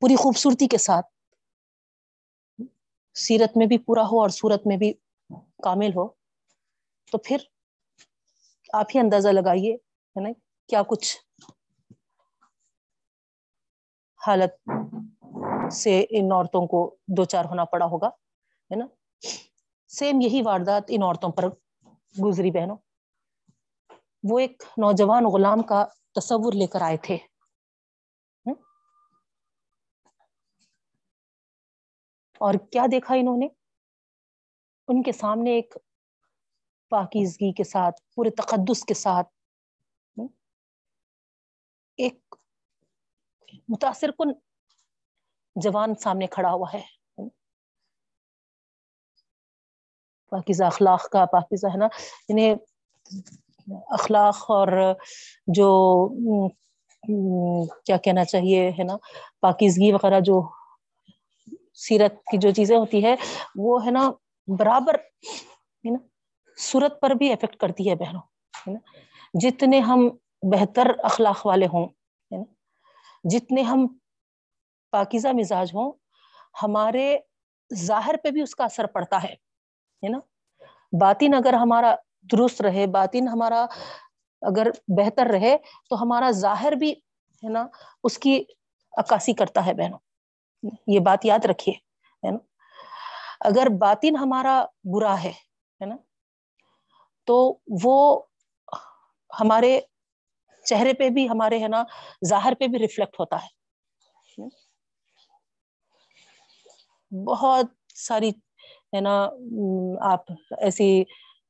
Speaker 1: پوری خوبصورتی کے ساتھ سیرت میں بھی پورا ہو اور صورت میں بھی کامل ہو، تو پھر آپ ہی اندازہ لگائیے، ہے نا، کیا کچھ حالت سے ان عورتوں کو دو چار ہونا پڑا ہوگا، ہے نا؟ سیم یہی واردات ان عورتوں پر گزری بہنوں۔ وہ ایک نوجوان غلام کا تصور لے کر آئے تھے۔ اور کیا دیکھا انہوں نے؟ ان کے سامنے ایک پاکیزگی کے ساتھ، پورے تقدس کے ساتھ ایک متاثر کن جوان سامنے کھڑا ہوا ہے۔ پاکیزہ اخلاق کا پاکیزہ ہے نا۔ انہیں اخلاق اور جو کیا کہنا چاہیے ہے نا، پاکیزگی وغیرہ جو سیرت کی جو چیزیں ہوتی ہے وہ ہے نا برابر ہے نا صورت پر بھی افیکٹ کرتی ہے بہنوں، ہے نا۔ جتنے ہم بہتر اخلاق والے ہوں جتنے ہم پاکیزہ مزاج ہوں، ہمارے ظاہر پہ بھی اس کا اثر پڑتا ہے نا؟ باطن اگر ہمارا درست رہے، باطن ہمارا اگر بہتر رہے، تو ہمارا ظاہر بھی، ہے نا، اس کی عکاسی کرتا ہے بہنوں۔ یہ بات یاد رکھیے، ہے نا؟ اگر باطن ہمارا برا ہے ہے نا، تو وہ ہمارے چہرے پہ بھی ہمارے ہے نا، ظاہر پہ بھی ریفلیکٹ ہوتا ہے۔ بہت ساری ہے نا، آپ ایسی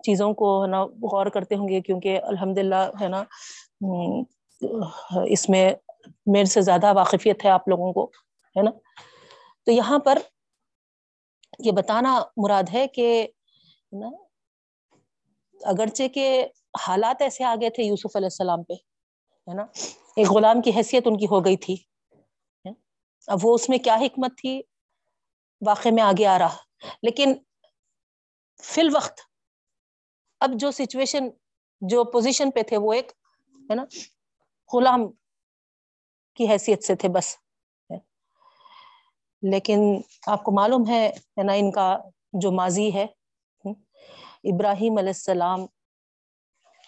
Speaker 1: چیزوں کو ہے نا غور کرتے ہوں گے کیونکہ الحمد للہ ہے نا، اس میں میرے سے زیادہ واقفیت ہے آپ لوگوں کو، ہے نا۔ تو یہاں پر یہ بتانا مراد ہے کہ اگرچہ کے حالات ایسے آ گئے تھے یوسف علیہ السلام پہ ہے نا؟ ایک غلام کی حیثیت ان کی ہو گئی تھی۔ اب وہ اس میں کیا حکمت تھی؟ واقع میں آگے آ رہا۔ لیکن فی الوقت اب جو سچویشن جو پوزیشن پہ تھے وہ ایک، ہے نا؟ غلام کی حیثیت سے تھے بس۔ لیکن آپ کو معلوم ہے نا، ان کا جو ماضی ہے، ابراہیم علیہ السلام،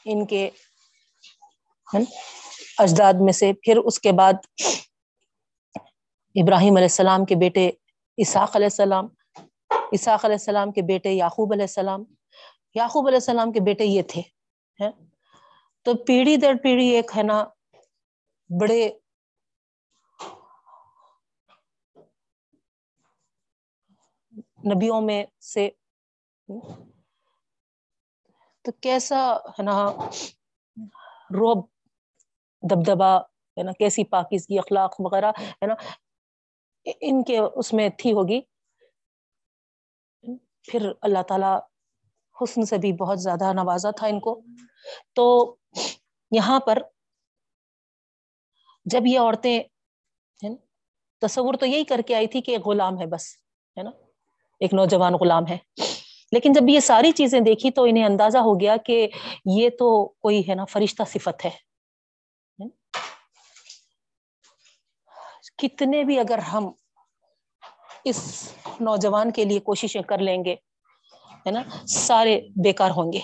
Speaker 1: ان کے اجداد میں سے پھر اس کے بعد ابراہیم علیہ السلام کے بیٹے اسحاق علیہ السلام، اسحاق علیہ السلام کے بیٹے یعقوب علیہ السلام۔ یعقوب علیہ السلام کے بیٹے یہ تھے تو پیڑھی در پیڑھی ایک ہے نا، بڑے نبیوں میں سے۔ تو کیسا ہے نا، روب دبدبا ہے نا، کیسی پاکیز کی اخلاق وغیرہ، ہے نا، ان کے اس میں تھی ہوگی۔ پھر اللہ تعالی حسن سے بھی بہت زیادہ نوازا تھا ان کو۔ تو یہاں پر جب یہ عورتیں تصور تو یہی کر کے آئی تھی کہ ایک غلام ہے بس، ہے نا، ایک نوجوان غلام ہے۔ لیکن جب یہ ساری چیزیں دیکھی تو انہیں اندازہ ہو گیا کہ یہ تو کوئی، ہے نا، فرشتہ صفت ہے۔ کتنے بھی اگر ہم اس نوجوان کے لیے کوششیں کر لیں گے، ہے نا، سارے بیکار ہوں گے۔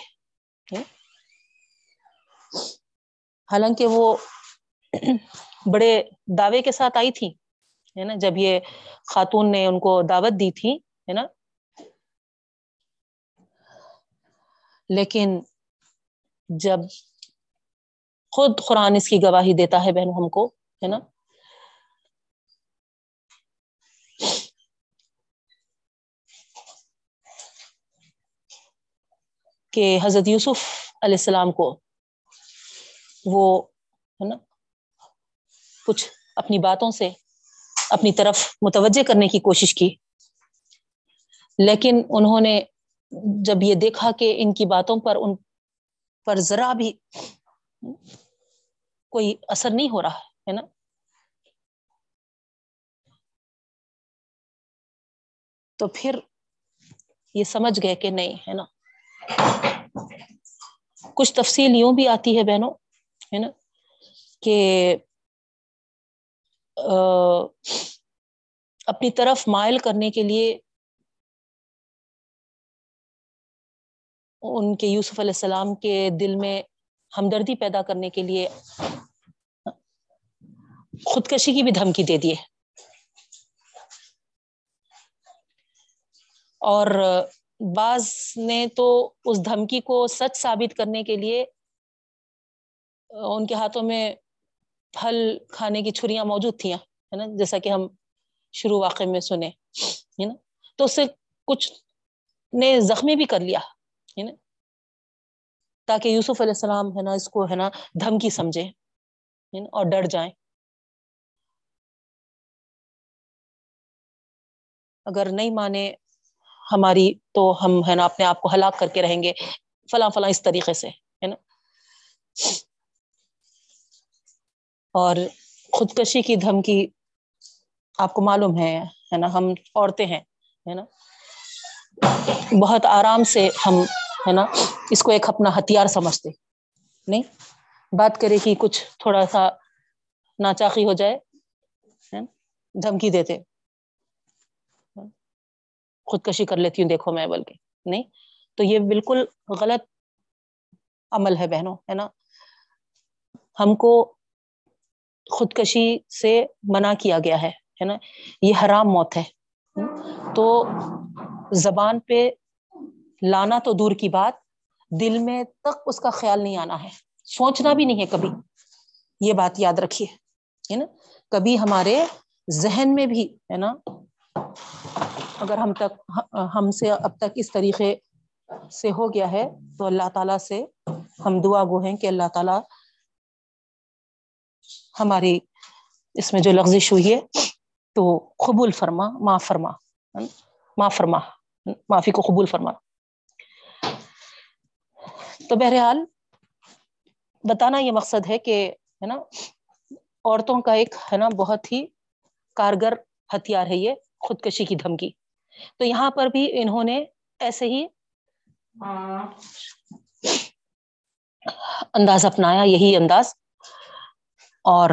Speaker 1: حالانکہ وہ بڑے دعوے کے ساتھ آئی تھی ہے نا، جب یہ خاتون نے ان کو دعوت دی تھی، ہے نا۔ لیکن جب خود قرآن اس کی گواہی دیتا ہے بہن ہم کو، ہے نا کہ حضرت یوسف علیہ السلام کو وہ ہے نا، کچھ اپنی باتوں سے اپنی طرف متوجہ کرنے کی کوشش کی۔ لیکن انہوں نے جب یہ دیکھا کہ ان کی باتوں پر، ان پر ذرا بھی کوئی اثر نہیں ہو رہا ہے نا۔ تو پھر یہ سمجھ گئے کہ نہیں ہے نا۔ کچھ تفصیل یوں بھی آتی ہے بہنوں، ہے نا، کہ اپنی طرف مائل کرنے کے لیے ان کے یوسف علیہ السلام کے دل میں ہمدردی پیدا کرنے کے لیے خودکشی کی بھی دھمکی دے دیے۔ اور بعض نے تو اس دھمکی کو سچ ثابت کرنے کے لیے ان کے ہاتھوں میں پھل کھانے کی چھریاں موجود تھیں، ہے نا؟ جیسا کہ ہم شروع واقع میں سنے، ہے نا؟ تو اس سے کچھ نے زخمی بھی کر لیا، ہے نا؟ تاکہ یوسف علیہ السلام، ہے نا، اس کو، ہے نا، دھمکی سمجھے اور ڈر جائیں۔ اگر نہیں مانے ہماری تو ہم ہے نا اپنے آپ کو ہلاک کر کے رہیں گے، فلاں فلاں اس طریقے سے، ہے نا؟ اور خودکشی کی دھمکی آپ کو معلوم ہے ہے نا؟ ہم عورتیں ہیں، ہے نا؟ بہت آرام سے ہم، ہے نا، اس کو ایک اپنا ہتھیار سمجھتے، نہیں؟ بات کرے کہ کچھ تھوڑا سا ناچاقی ہو جائے دھمکی دیتے۔ خودکشی کر لیتی ہوں، دیکھو میں بول کے۔ نہیں، تو یہ بالکل غلط عمل ہے بہنوں، ہے نا؟ ہم کو خودکشی سے منع کیا گیا ہے ہے نا؟ یہ حرام موت ہے۔ تو زبان پہ لانا تو دور کی بات، دل میں تک اس کا خیال نہیں آنا ہے۔ سوچنا بھی نہیں ہے کبھی۔ یہ بات یاد رکھیے، ہے نا؟ کبھی ہمارے ذہن میں بھی، ہے نا؟ اگر ہم تک ہم سے اب تک اس طریقے سے ہو گیا ہے، تو اللہ تعالی سے ہم دعا گو ہیں کہ اللہ تعالی ہماری اس میں جو لغزش ہوئی ہے، تو قبول فرما ما فرما ما فرما، معافی کو قبول فرما۔ تو بہرحال بتانا یہ مقصد ہے کہ، ہے نا، عورتوں کا ایک، ہے نا، بہت ہی کارگر ہتھیار ہے یہ، خودکشی کی دھمکی۔ تو یہاں پر بھی انہوں نے ایسے ہی انداز اپنایا، یہی انداز۔ اور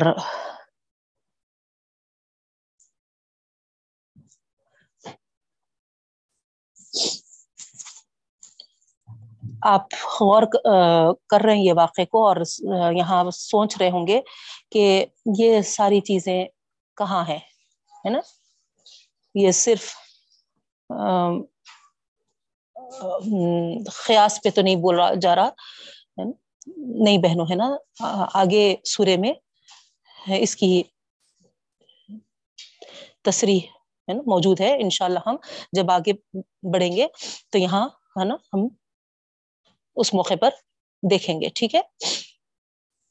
Speaker 1: آپ غور کر رہے ہیں یہ واقعے کو اور یہاں سوچ رہے ہوں گے کہ یہ ساری چیزیں کہاں ہے نا؟ یہ صرف خیاس پہ تو نہیں بول رہا جا رہا۔ نہیں بہنوں، ہے نا؟ آگے سورے میں اس کی تصریح ہے نا؟ موجود ہے، انشاءاللہ ہم جب آگے بڑھیں گے تو یہاں، ہے نا، ہم اس موقع پر دیکھیں گے، ٹھیک ہے؟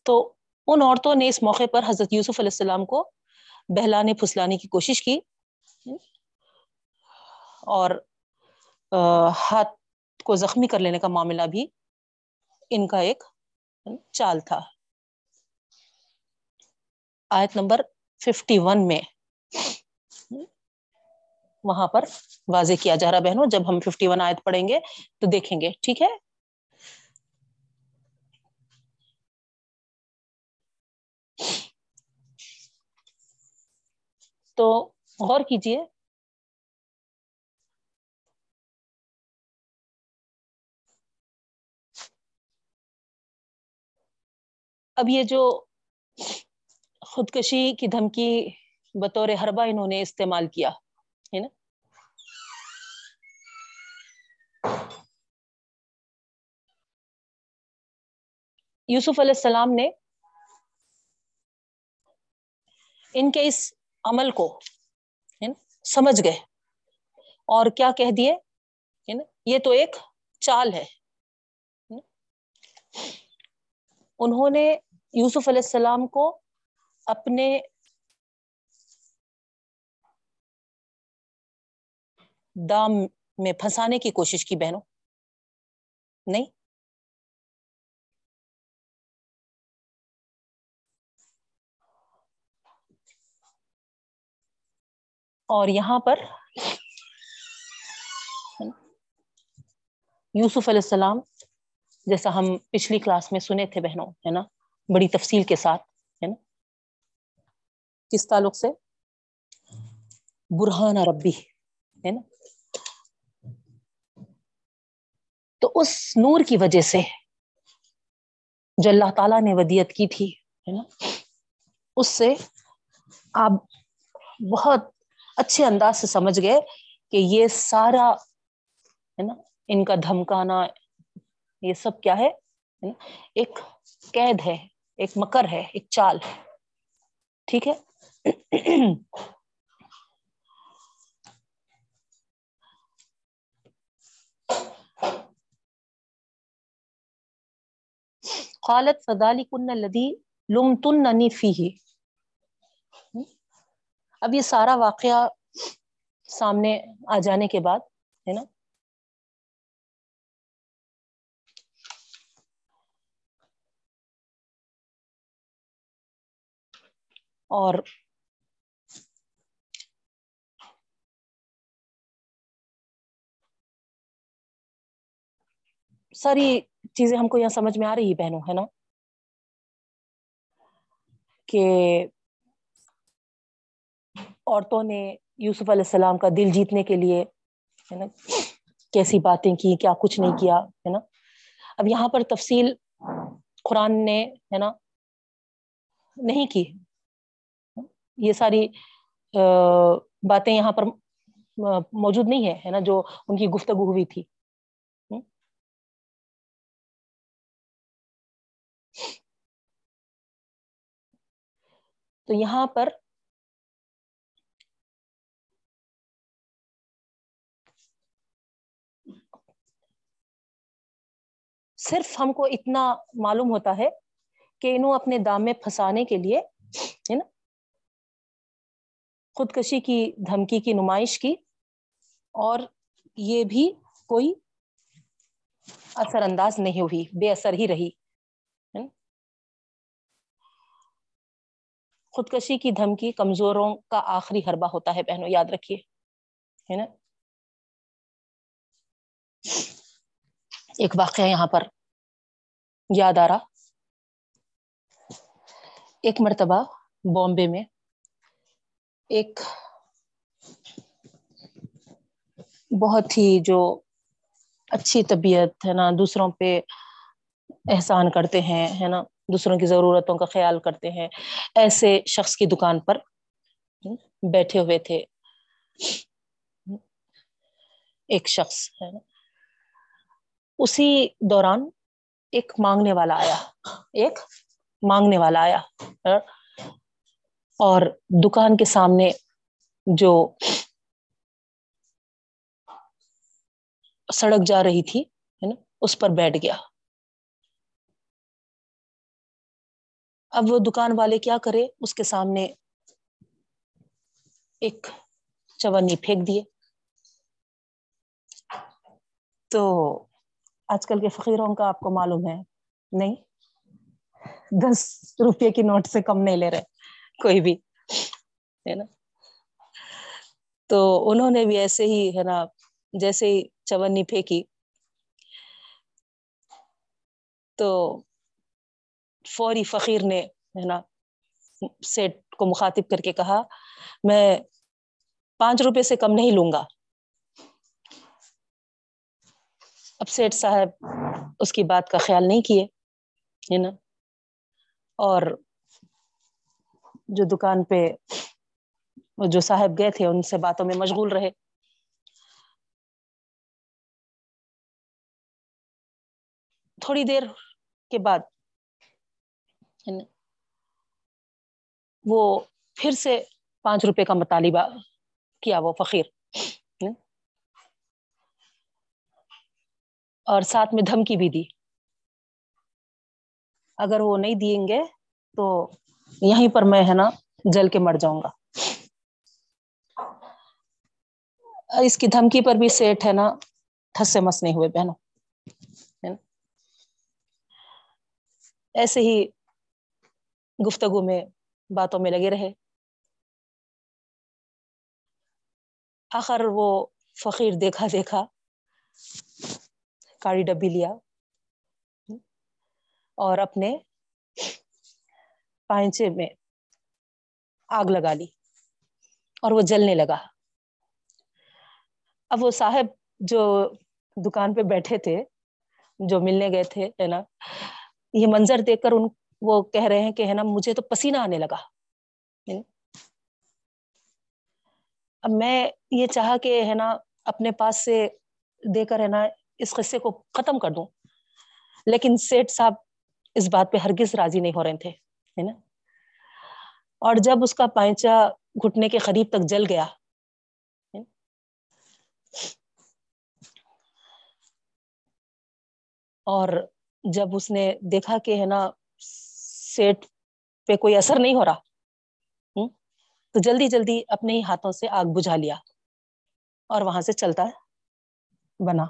Speaker 1: تو ان عورتوں نے اس موقع پر حضرت یوسف علیہ السلام کو بہلانے، پھسلانے کی کوشش کی۔ اور ہاتھ کو زخمی کر لینے کا معاملہ بھی ان کا ایک چال تھا۔ آیت نمبر ففٹی ون میں وہاں پر واضح کیا جا رہا بہنوں، جب ہم ففٹی ون آیت پڑھیں گے تو دیکھیں گے، ٹھیک ہے؟ تو غور کیجیے اب یہ جو خودکشی کی دھمکی بطور حربہ انہوں نے استعمال کیا، ہے نا؟ یوسف علیہ السلام نے ان کے اس عمل کو سمجھ گئے اور کیا کہہ دیے؟ یہ تو ایک چال ہے۔ انہوں نے یوسف علیہ السلام کو اپنے دام میں پھنسانے کی کوشش کی بہنوں؟ نہیں۔ اور یہاں پر یوسف علیہ السلام، جیسا ہم پچھلی کلاس میں سنے تھے بہنوں، ہے نا؟ بڑی تفصیل کے ساتھ، ہے نا؟ کس تعلق سے؟ برہان ربی، ہے نا؟ تو اس نور کی وجہ سے جو اللہ تعالیٰ نے ودیت کی تھی، ہے نا؟ اس سے آپ بہت اچھے انداز سے سمجھ گئے کہ یہ سارا، ہے نا، ان کا دھمکانا یہ سب کیا ہے؟ ایک قید ہے۔ ایک مکر ہے، ایک چال۔ ہے ٹھیک ہے؟ قالت فدالی کن لدی لم تن فی اب یہ سارا واقعہ سامنے آ جانے کے بعد، ہے نا؟ اور ساری چیزیں ہم کو یہاں سمجھ میں آ رہی ہے بہنوں، ہے نا؟ کہ عورتوں نے یوسف علیہ السلام کا دل جیتنے کے لیے، ہے نا، کیسی باتیں کی، کیا کچھ نہیں کیا، ہے نا؟ اب یہاں پر تفصیل قرآن نے، ہے نا، نہیں کی۔ یہ ساری باتیں یہاں پر موجود نہیں ہے نا، جو ان کی گفتگو ہوئی تھی۔ تو یہاں پر صرف ہم کو اتنا معلوم ہوتا ہے کہ انہوں اپنے دام میں پھنسانے کے لیے، ہے نا خودکشی کی دھمکی کی نمائش کی اور یہ بھی کوئی اثر انداز نہیں ہوئی، بے اثر ہی رہی۔ خودکشی کی دھمکی کمزوروں کا آخری حربہ ہوتا ہے، بہنوں، یاد رکھیے۔ ہے نا؟ ایک واقعہ یہاں پر یاد آ رہا۔ ایک مرتبہ بامبے میں ایک بہت ہی جو اچھی طبیعت ہے نا، دوسروں پہ احسان کرتے ہیں، ہے نا؟ دوسروں کی ضرورتوں کا خیال کرتے ہیں۔ ایسے شخص کی دکان پر بیٹھے ہوئے تھے۔ ایک شخص، ہے نا؟ اسی دوران ایک مانگنے والا آیا۔ ایک مانگنے والا آیا۔ اور دکان کے سامنے جو سڑک جا رہی تھی، ہے نا، اس پر بیٹھ گیا۔ اب وہ دکان والے کیا کرے، اس کے سامنے ایک چونی پھینک دیے۔ تو آج کل کے فقیروں کا آپ کو معلوم ہے، نہیں، دس روپے کی نوٹ سے کم نہیں لے رہے۔ کوئی بھی، ہے نا؟ تو انہوں نے بھی ایسے ہی، ہے نا، جیسے ہی چونی پھینکی۔ تو فوری فقیر نے، ہے نا، سیٹ کو مخاطب کر کے کہا، میں پانچ روپے سے کم نہیں لوں گا۔ اب سیٹ صاحب اس کی بات کا خیال نہیں کیے، ہے نا؟ اور جو دکان پہ جو صاحب گئے تھے، ان سے باتوں میں مشغول رہے۔ تھوڑی دیر کے بعد یعنی وہ پھر سے پانچ روپے کا مطالبہ کیا، وہ فقیر۔ اور ساتھ میں دھمکی بھی دی۔ اگر وہ نہیں دیں گے تو یہیں پر میں ہے نا جل کے مر جاؤں گا۔ اس کی دھمکی پر بھی سیٹ ہے نا ٹھس مس نہیں ہوئے بہنوں۔ ایسے ہی گفتگو میں باتوں میں لگے رہے۔ آخر وہ فقیر دیکھا دیکھا کاڑی ڈبی لیا۔ اور اپنے پائنچے میں آگ لگا لی اور وہ جلنے لگا۔ اب وہ صاحب جو دکان پہ بیٹھے تھے، جو ملنے گئے تھے، ہے نا، یہ منظر دیکھ کر ان وہ کہہ رہے ہیں کہ، ہے نا، مجھے تو پسینہ آنے لگا۔ اب میں یہ چاہا کہ، ہے نا، اپنے پاس سے دے کر، ہے نا، اس قصے کو ختم کر دوں۔ لیکن سیٹ صاحب اس بات پہ ہرگز راضی نہیں ہو رہے تھے۔ ہے نا؟ اور جب اس کا پائچا گھٹنے کے قریب تک جل گیا اور جب اس نے دیکھا کہ ہے نا، سیٹ پہ کوئی اثر نہیں ہو رہا تو جلدی جلدی اپنے ہی ہاتھوں سے آگ بجھا لیا اور وہاں سے چلتا بنا۔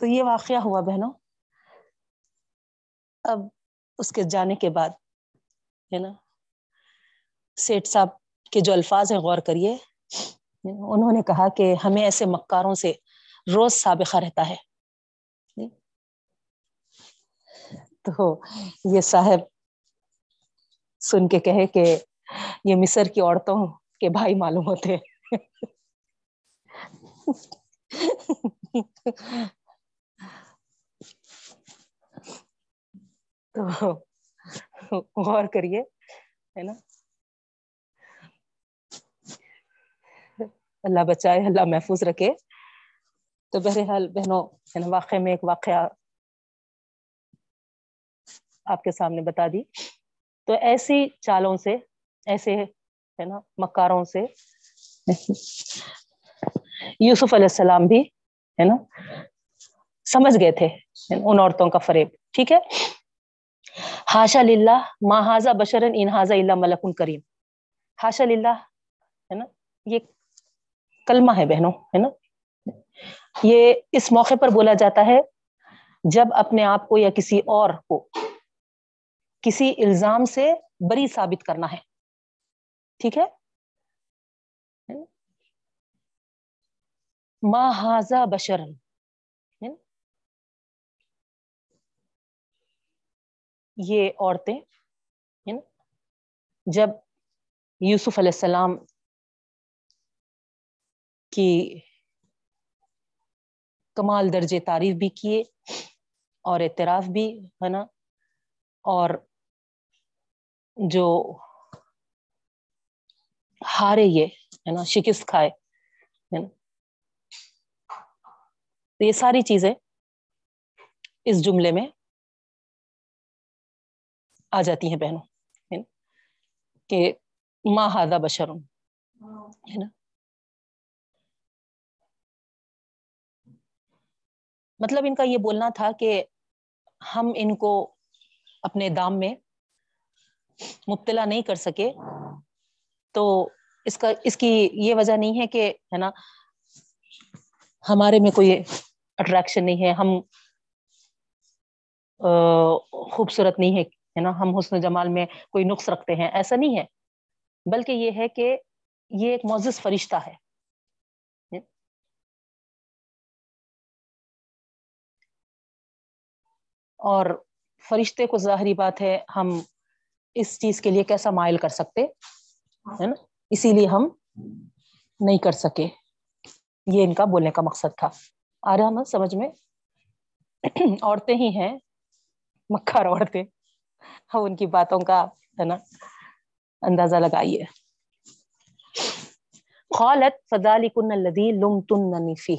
Speaker 1: تو یہ واقعہ ہوا بہنوں۔ اب اس کے جانے کے بعد، ہے نا سیٹ صاحب کے جو الفاظ ہیں، غور کریے۔ انہوں نے کہا کہ ہمیں ایسے مکاروں سے روز سابقہ رہتا ہے۔ تو یہ صاحب سن کے کہے کہ یہ مصر کی عورتوں کے بھائی معلوم ہوتے۔ تو غور کریے، ہے نا؟ اللہ بچائے، اللہ محفوظ رکھے۔ تو بہرحال بہنوں واقع میں ایک واقعہ آپ کے سامنے بتا دی۔ تو ایسی چالوں سے، ایسے، ہے نا، مکاروں سے یوسف علیہ السلام بھی، ہے نا، سمجھ گئے تھے ان عورتوں کا فریب۔ ٹھیک ہے؟ ہاشا للہ ماہذا بشرن انہذا اللہ ملک کریم۔ ہاشا للہ، ہے نا، یہ کلمہ ہے بہنوں، ہے نا۔ یہ اس موقع پر بولا جاتا ہے جب اپنے آپ کو یا کسی اور کو کسی الزام سے بری ثابت کرنا ہے۔ ٹھیک ہے؟ ماہذا بشرن یہ عورتیں جب یوسف علیہ السلام کی کمال درجے تعریف بھی کیے اور اعتراف بھی، ہے نا، اور جو ہارے یہ، ہے نا، شکست کھائے، ہے نا، تو یہ ساری چیزیں اس جملے میں آ جاتی ہیں بہنوں کہ ماں ہادا بشرم ہے نا؟ مطلب ان کا یہ بولنا تھا کہ ہم ان کو اپنے دام میں مبتلا نہیں کر سکے۔ تو اس کا، اس کی یہ وجہ نہیں ہے کہ، ہے نا؟ ہمارے میں کوئی اٹریکشن نہیں ہے، ہم خوبصورت نہیں ہے۔ ہے نا، ہم حسن جمال میں کوئی نقص رکھتے ہیں، ایسا نہیں ہے۔ بلکہ یہ ہے کہ یہ ایک معزز فرشتہ ہے۔ اور فرشتے کو ظاہری بات ہے، ہم اس چیز کے لیے کیسا مائل کر سکتے، ہے نا؟ اسی لیے ہم نہیں کر سکے۔ یہ ان کا بولنے کا مقصد تھا۔ آ رہا نا سمجھ میں؟ عورتیں ہی ہیں۔ مکھار عورتیں۔ ہاں، ان کی باتوں کا، ہے نا، اندازہ لگائیے۔ خالت فضالی کن الدی لم تن فی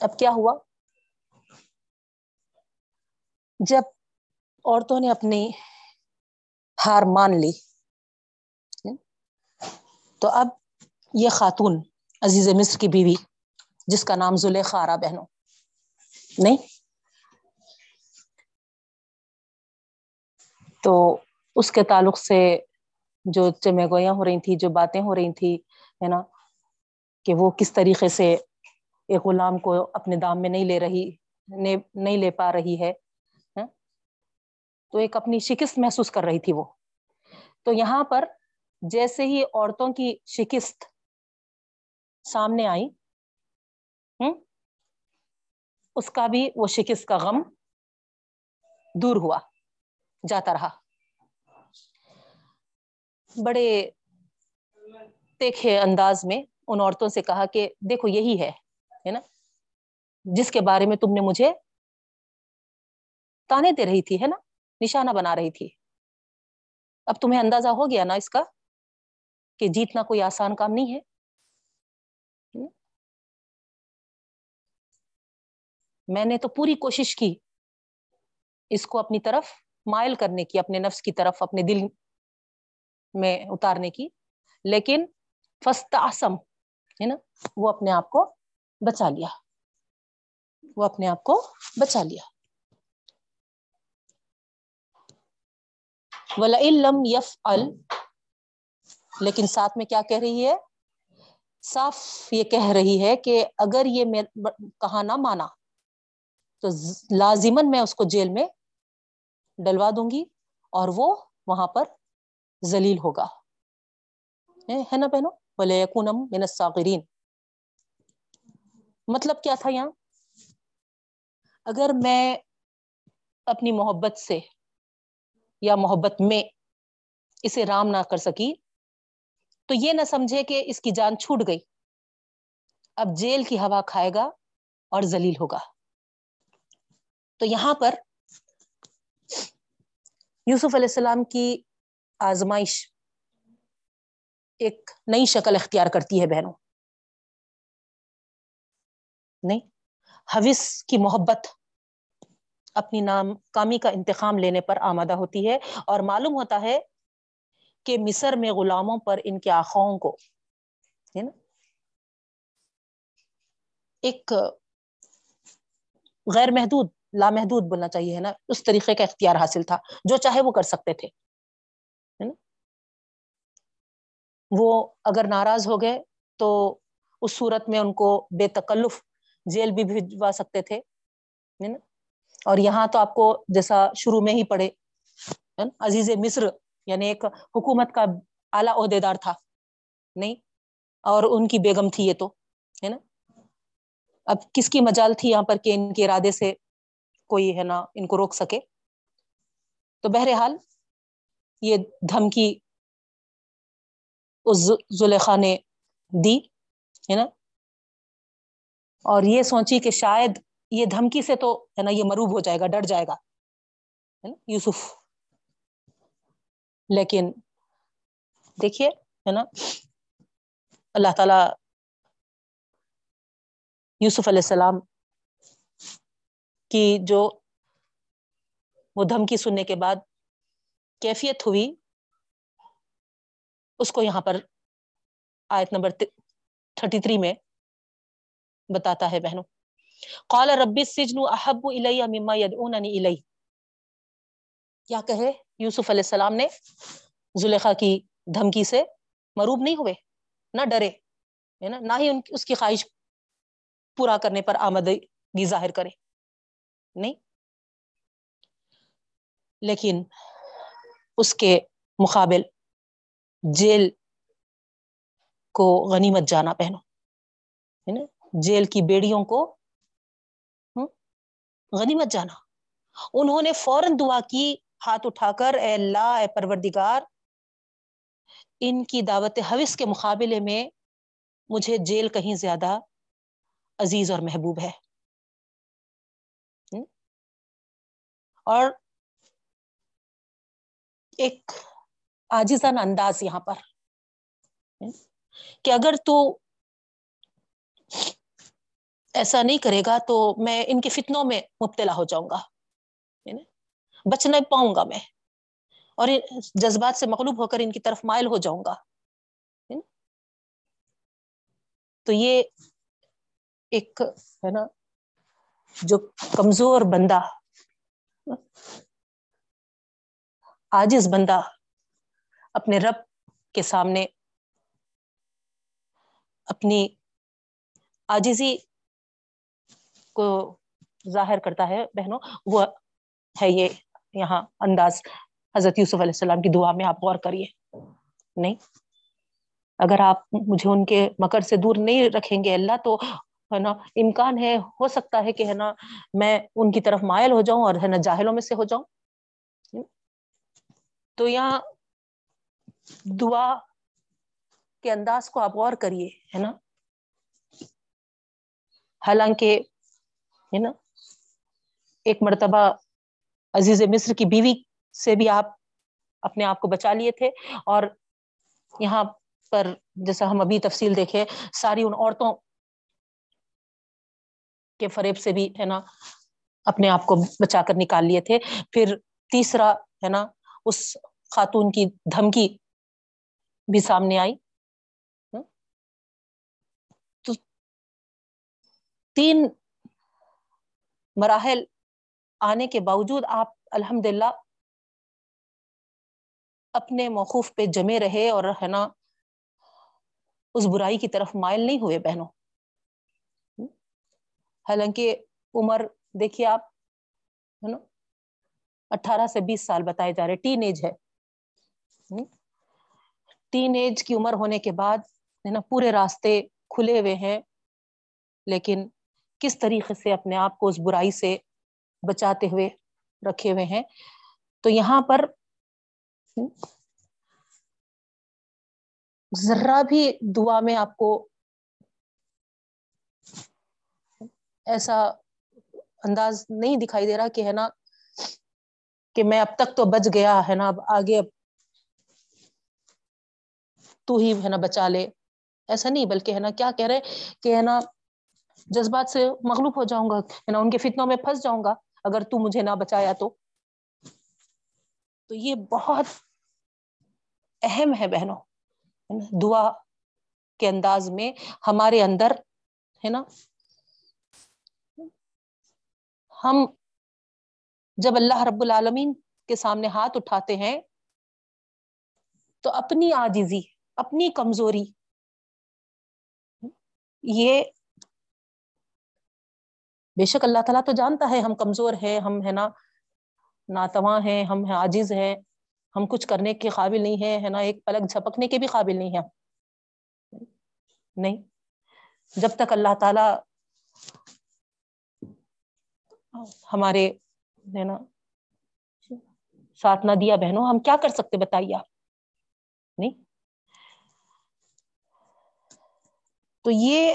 Speaker 1: اب کیا ہوا؟ جب عورتوں نے اپنی ہار مان لی تو اب یہ خاتون عزیز مصر کی بیوی، جس کا نام زلیخارا بہنوں، نہیں تو اس کے تعلق سے جو چمگویاں ہو رہی تھی جو باتیں ہو رہی تھی ہے نا، کہ وہ کس طریقے سے ایک غلام کو اپنے دام میں نہیں لے رہی نہیں لے پا رہی ہے تو ایک اپنی شکست محسوس کر رہی تھی وہ۔ تو یہاں پر جیسے ہی عورتوں کی شکست سامنے آئی ہوں اس کا بھی وہ شکست کا غم دور ہوا۔ جاتا رہا۔ بڑے تیکھے انداز میں ان عورتوں سے کہا کہ دیکھو یہی ہے نا؟ جس کے بارے میں تم نے مجھے تانے دے رہی تھی، ہے نا؟ نشانہ بنا رہی تھی۔ اب تمہیں اندازہ ہو گیا نا اس کا کہ جیتنا کوئی آسان کام نہیں ہے۔ میں نے تو پوری کوشش کی اس کو اپنی طرف مائل کرنے کی، اپنے نفس کی طرف، اپنے دل میں اتارنے کی۔ لیکن فستا آسم ہے نا، وہ اپنے آپ کو بچا لیا۔ وہ اپنے آپ کو بچا لیا۔ وَلَئِلَّمْ يَفْعَلْ، لیکن ساتھ میں کیا کہہ رہی ہے؟ صاف یہ کہہ رہی ہے کہ اگر یہ کہا نہ مانا، تو لازمن میں اس کو جیل میں ڈلوا دوں گی اور وہ وہاں پر ذلیل ہوگا۔ ہے نا بہنوں؟ بولے یقونم من مطلب کیا تھا یہاں؟ اگر میں اپنی محبت سے یا محبت میں اسے رام نہ کر سکی، تو یہ نہ سمجھے کہ اس کی جان چھوٹ گئی۔ اب جیل کی ہوا کھائے گا اور ذلیل ہوگا۔ تو یہاں پر یوسف علیہ السلام کی آزمائش ایک نئی شکل اختیار کرتی ہے بہنوں۔ نہیں، حوث کی محبت اپنی نام کامی کا انتخام لینے پر آمادہ ہوتی ہے اور معلوم ہوتا ہے کہ مصر میں غلاموں پر ان کے آخاؤں کو، ہے نا، ایک غیر محدود لامحدود بولنا چاہیے، ہے نا؟ اس طریقے کا اختیار حاصل تھا، جو چاہے وہ کر سکتے تھے وہ اگر ناراض ہو گئے تو اس صورت میں ان کو بے تکلف جیل بھی بھجوا سکتے تھے اور یہاں تو آپ کو جیسا شروع میں ہی پڑھے عزیز مصر یعنی ایک حکومت کا اعلیٰ عہدے دار تھا، نہیں؟ اور ان کی بیگم تھی یہ تو، ہے نا؟ اب کس کی مجال تھی یہاں پر کہ ان کے ارادے سے کوئی ہے نا، ان کو روک سکے۔ تو بہرحال یہ دھمکی اس زلیخا نے دی، ہے نا؟ اور یہ سوچی کہ شاید یہ دھمکی سے تو، ہے نا، یہ مروب ہو جائے گا، ڈر جائے گا یوسف۔ لیکن دیکھیے، ہے نا، اللہ تعالی یوسف علیہ السلام کی جو وہ دھمکی سننے کے بعد کیفیت ہوئی، اس کو یہاں پر آیت نمبر تھرٹی تھری میں بتاتا ہے بہنوں۔ قال رب السجن احب الی مما يدعونني الی کیا کہے؟ یوسف علیہ السلام نے زلیخا کی دھمکی سے مروب نہیں ہوئے، نہ ڈرے، ہے نا؟ نہ ہی اس کی خواہش پورا کرنے پر آمدگی ظاہر کرے۔ نہیں۔ لیکن اس کے مقابل جیل کو غنیمت جانا پہنو، ہے نا؟ جیل کی بیڑیوں کو غنیمت جانا۔ انہوں نے فوراً دعا کی، ہاتھ اٹھا کر، اے اللہ، اے پروردگار، ان کی دعوت حوث کے مقابلے میں مجھے جیل کہیں زیادہ عزیز اور محبوب ہے۔ اور ایک آجزان انداز یہاں پر۔ کہ اگر تو ایسا نہیں کرے گا تو میں ان کے فتنوں میں مبتلا ہو جاؤں گا بچ نہیں پاؤں گا میں۔ اور جذبات سے مغلوب ہو کر ان کی طرف مائل ہو جاؤں گا تو یہ ایک، ہے نا، جو کمزور بندہ آجز بندہ اپنے رب کے سامنے اپنی آجزی کو ظاہر کرتا ہے، بہنوں، وہ ہے یہ یہاں انداز حضرت یوسف علیہ السلام کی دعا میں، آپ غور کریے۔ نہیں، اگر آپ مجھے ان کے مکر سے دور نہیں رکھیں گے اللہ، تو ہے نا؟ امکان ہے، ہو سکتا ہے کہ ہے نا، میں ان کی طرف مائل ہو جاؤں اور ہے نا جاہلوں میں سے ہو جاؤں۔ تو یہاں دعا کے انداز کو آپ غور کریے، ہے نا؟ حالانکہ، ہے نا، ایک مرتبہ عزیز مصر کی بیوی سے بھی آپ اپنے آپ کو بچا لیے تھے اور یہاں پر جیسا ہم ابھی تفصیل دیکھے ساری ان عورتوں کے فریب سے بھی، ہے نا، اپنے آپ کو بچا کر نکال لیے تھے۔ پھر تیسرا، ہے نا، اس خاتون کی دھمکی بھی سامنے آئی۔ تو تین مراحل آنے کے باوجود آپ الحمد للہ اپنے موقوف پہ جمے رہے اور، ہے نا، اس برائی کی طرف مائل نہیں ہوئے بہنوں۔ حالانکہ عمر، دیکھیے آپ، ہے نا؟ اٹھارہ سے بیس سال بتائے جا رہے، ٹین ایج ہے۔ ٹین ایج کی عمر ہونے کے بعد، ہے نا، پورے راستے کھلے ہوئے ہیں۔ لیکن کس طریقے سے اپنے آپ کو اس برائی سے بچاتے ہوئے رکھے ہوئے ہیں؟ تو یہاں پر ذرا بھی دعا میں آپ کو ایسا انداز نہیں دکھائی دے رہا کہ ہے نا کہ میں اب تک تو بچ گیا ہے نا، اب آگے اب تو ہی ہے نا بچا لے۔ ایسا نہیں، بلکہ ہے نا کیا کہہ رہے کہ ہے نا جذبات سے مغلوب ہو جاؤں گا، ہے نا ان کے فتنوں میں پھنس جاؤں گا اگر تو مجھے نہ بچایا تو۔ تو یہ بہت اہم ہے بہنوں دعا کے انداز میں ہمارے اندر، ہے نا ہم جب اللہ رب العالمین کے سامنے ہاتھ اٹھاتے ہیں، تو اپنی آجزی اپنی کمزوری، یہ بے شک اللہ تعالیٰ تو جانتا ہے ہم کمزور ہیں، ہم ہے نا ناتواں ہیں، ہم عاجز ہیں، ہم کچھ کرنے کے قابل نہیں ہے ہے نا ایک پلک جھپکنے کے بھی قابل نہیں ہے نہیں، جب تک اللہ تعالی ہمارے ہے نا، ساتھ نہ دیا بہنوں، ہم کیا کر سکتے بتائیے آپ؟ نہیں؟ تو یہ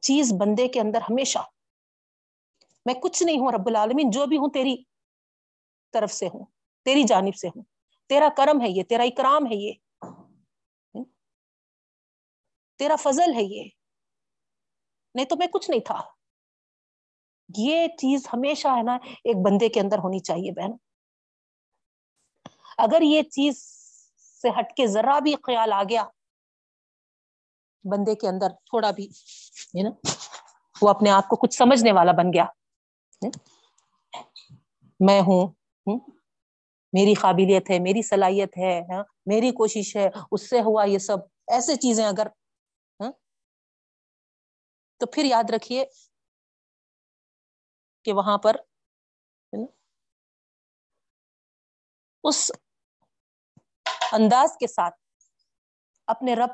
Speaker 1: چیز بندے کے اندر ہمیشہ، میں کچھ نہیں ہوں رب العالمین، جو بھی ہوں تیری طرف سے ہوں، تیری جانب سے ہوں۔ تیرا کرم ہے یہ، تیرا اکرام ہے یہ۔ تیرا فضل ہے یہ۔ نہیں تو میں کچھ نہیں تھا۔ یہ چیز ہمیشہ ہے نا ایک بندے کے اندر ہونی چاہیے بہن۔ اگر یہ چیز سے ہٹ کے ذرا بھی خیال آ گیا بندے کے اندر، تھوڑا بھی، ہے نا، وہ اپنے آپ کو کچھ سمجھنے والا بن گیا۔ میں ہوں میری قابلیت ہے، میری صلاحیت ہے ہاں، میری کوشش ہے، اس سے ہوا یہ سب، ایسے چیزیں اگر ہاں، تو پھر یاد رکھیے کہ وہاں پر اس انداز کے ساتھ اپنے رب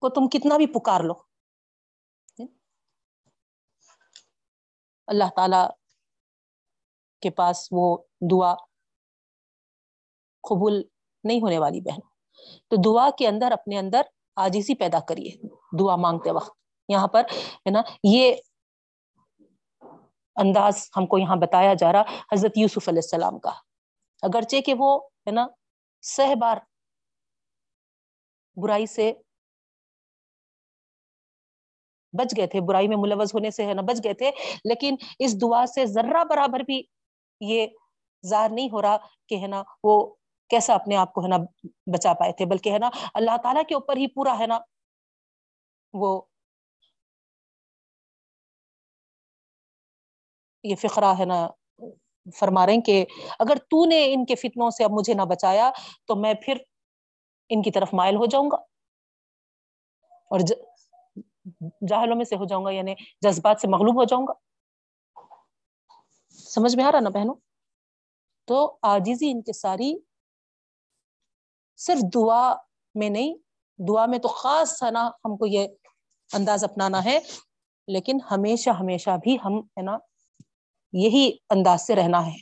Speaker 1: کو تم کتنا بھی پکار لو اللہ تعالی کے پاس وہ دعا قبول نہیں ہونے والی بہن۔ تو دعا کے اندر اپنے اندر آجیزی پیدا کریے، دعا مانگتے وقت۔ یہاں پر، ہے نا، یہ انداز ہم کو یہاں بتایا جا رہا حضرت یوسف علیہ السلام کا۔ اگرچہ کہ وہ ہے نا سہ بار برائی سے بچ گئے تھے، برائی میں ملوث ہونے سے ہے نا بچ گئے تھے، لیکن اس دعا سے ذرہ برابر بھی یہ ظاہر نہیں ہو رہا کہ ہے نا وہ کیسا اپنے آپ کو ہے نا بچا پائے تھے، بلکہ ہے نا اللہ تعالیٰ کے اوپر ہی پورا ہے نا وہ یہ فقرہ ہے نا، فرما رہے ہیں کہ اگر تو نے ان کے فتنوں سے اب مجھے نہ بچایا تو میں پھر ان کی طرف مائل ہو جاؤں گا۔ اور جاہلوں میں سے ہو جاؤں گا یعنی جذبات سے مغلوب ہو جاؤں گا۔ سمجھ میں آ رہا نا بہنوں؟ تو آجیزی ان کے ساری صرف دعا میں نہیں، دعا میں تو خاص ہے نا، ہم کو یہ انداز اپنانا ہے، لیکن ہمیشہ ہمیشہ بھی ہم ہے نا یہی انداز سے رہنا ہے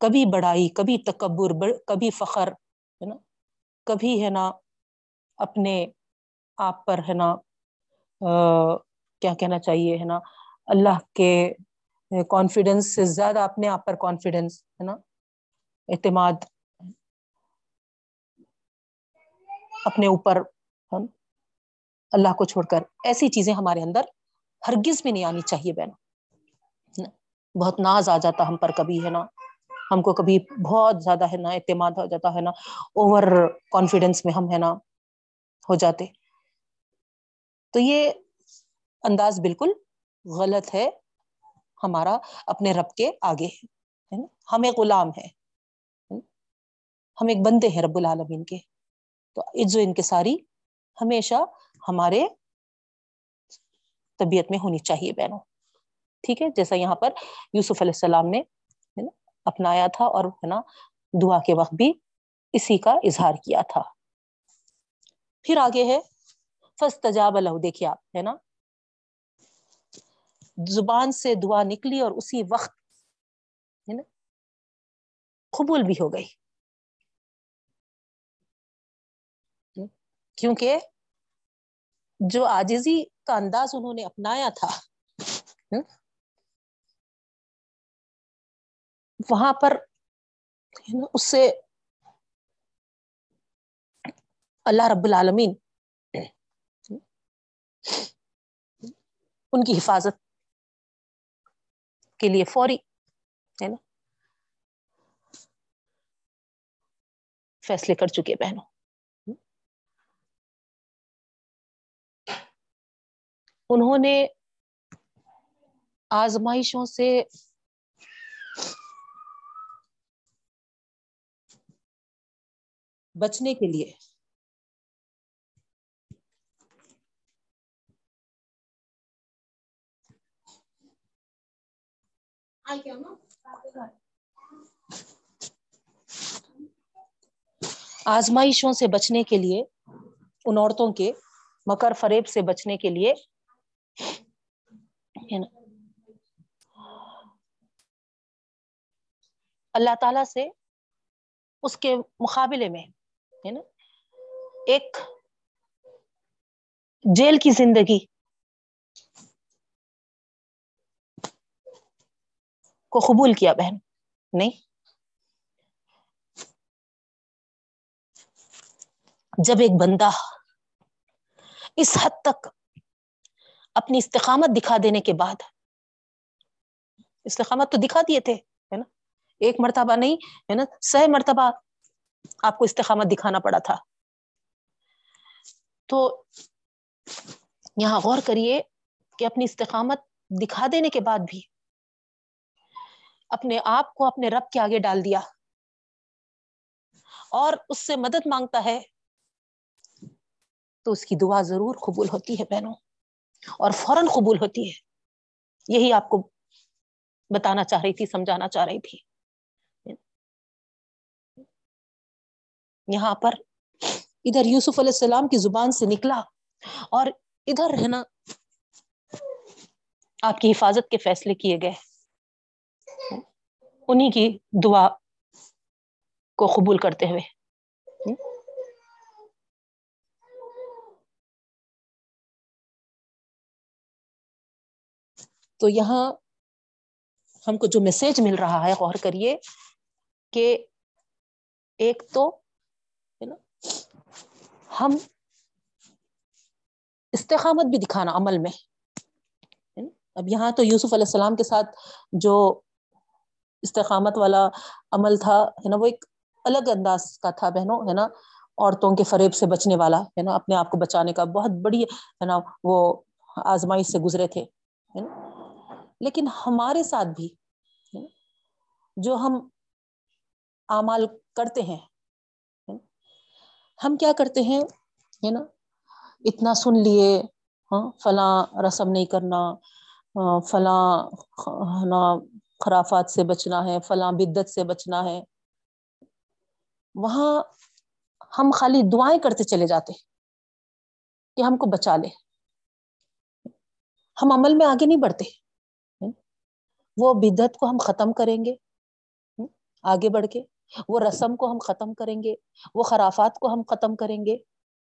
Speaker 1: کبھی بڑائی، کبھی تکبر کبھی فخر، ہے نا؟ کبھی ہے نا اپنے آپ پر ہے نا کیا کہنا چاہیے، ہے نا؟ اللہ کے کانفیڈینس سے زیادہ اپنے آپ پر کانفیڈینس ہے نا؟ اعتماد اپنے اوپر اللہ کو چھوڑ کر ایسی چیزیں ہمارے اندر ہرگز بھی نہیں آنی چاہیے بہن بہت ناز آ جاتا ہم پر کبھی، ہے نا؟ ہم کو کبھی بہت زیادہ، ہے نا، اعتماد ہو جاتا، ہے نا؟ اوور کانفیڈینس میں ہم، ہے نا، ہو جاتے۔ تو یہ انداز بالکل غلط ہے۔ ہمارا اپنے رب کے آگے ہے ہم ایک غلام ہے ہم ایک بندے ہیں رب العالمین کے۔ تو عز و انکساری ہمیشہ ہمارے طبیعت میں ہونی چاہیے بہنوں۔ ٹھیک ہے؟ جیسا یہاں پر یوسف علیہ السلام نے اپنایا تھا اور، ہے نا، دعا کے وقت بھی اسی کا اظہار کیا تھا۔ پھر آگے ہے فس تجاب الح دیکھیے آپ، ہے نا، زبان سے دعا نکلی اور اسی وقت، ہے نا، قبول بھی ہو گئی۔ کیونکہ جو آجزی کا انداز انہوں نے اپنایا تھا وہاں پر اس سے اللہ رب العالمین ان کی حفاظت کے لیے فوری ہے نا فیصلے کر چکے بہنوں۔ انہوں نے آزمائشوں سے بچنے کے لیے۔ آزمائشوں سے بچنے کے لیے، ان عورتوں کے مکر فریب سے بچنے کے لیے۔ اللہ تعالی سے اس کے مقابلے میں ہے نا؟ ایک جیل کی زندگی کو قبول کیا بہن، نہیں؟ جب ایک بندہ اس حد تک اپنی استقامت دکھا دینے کے بعد، استقامت تو دکھا دیے تھے، ہے نا؟ ایک مرتبہ نہیں، ہے نا؟ سہ مرتبہ آپ کو استقامت دکھانا پڑا تھا۔ تو یہاں غور کریے کہ اپنی استقامت دکھا دینے کے بعد بھی اپنے آپ کو اپنے رب کے آگے ڈال دیا۔ اور اس سے مدد مانگتا ہے تو اس کی دعا ضرور قبول ہوتی ہے بہنوں۔ اور فوراً قبول ہوتی ہے۔ یہی آپ کو بتانا چاہ رہی تھی، سمجھانا چاہ رہی تھی۔ یہاں پر ادھر یوسف علیہ السلام کی زبان سے نکلا اور ادھر ہے نا آپ کی حفاظت کے فیصلے کیے گئے۔ انہیں کی دعا کو قبول کرتے ہوئے۔ تو یہاں ہم کو جو میسج مل رہا ہے، غور کریے کہ ایک تو ہم استقامت بھی دکھانا عمل میں۔ اب یہاں تو یوسف علیہ السلام کے ساتھ جو استقامت والا عمل تھا، ہے نا، وہ ایک الگ انداز کا تھا بہنوں، ہے نا، عورتوں کے فریب سے بچنے والا، ہے نا، اپنے آپ کو بچانے کا بہت بڑی، ہے نا، وہ آزمائش سے گزرے تھے لیکن ہمارے ساتھ بھی جو ہم اعمال کرتے ہیں ہم کیا کرتے ہیں؟ ہے نا؟ اتنا سن لیے ہاں فلاں رسم نہیں کرنا فلاں نا، خرافات سے بچنا ہے، فلاں بدت سے بچنا ہے۔ وہاں ہم خالی دعائیں کرتے چلے جاتے کہ ہم کو بچا لے۔ ہم عمل میں آگے نہیں بڑھتے۔ ہاں؟ وہ بدت کو ہم ختم کریں گے۔ ہاں؟ آگے بڑھ کے۔ وہ رسم کو ہم ختم کریں گے، وہ خرافات کو ہم ختم کریں گے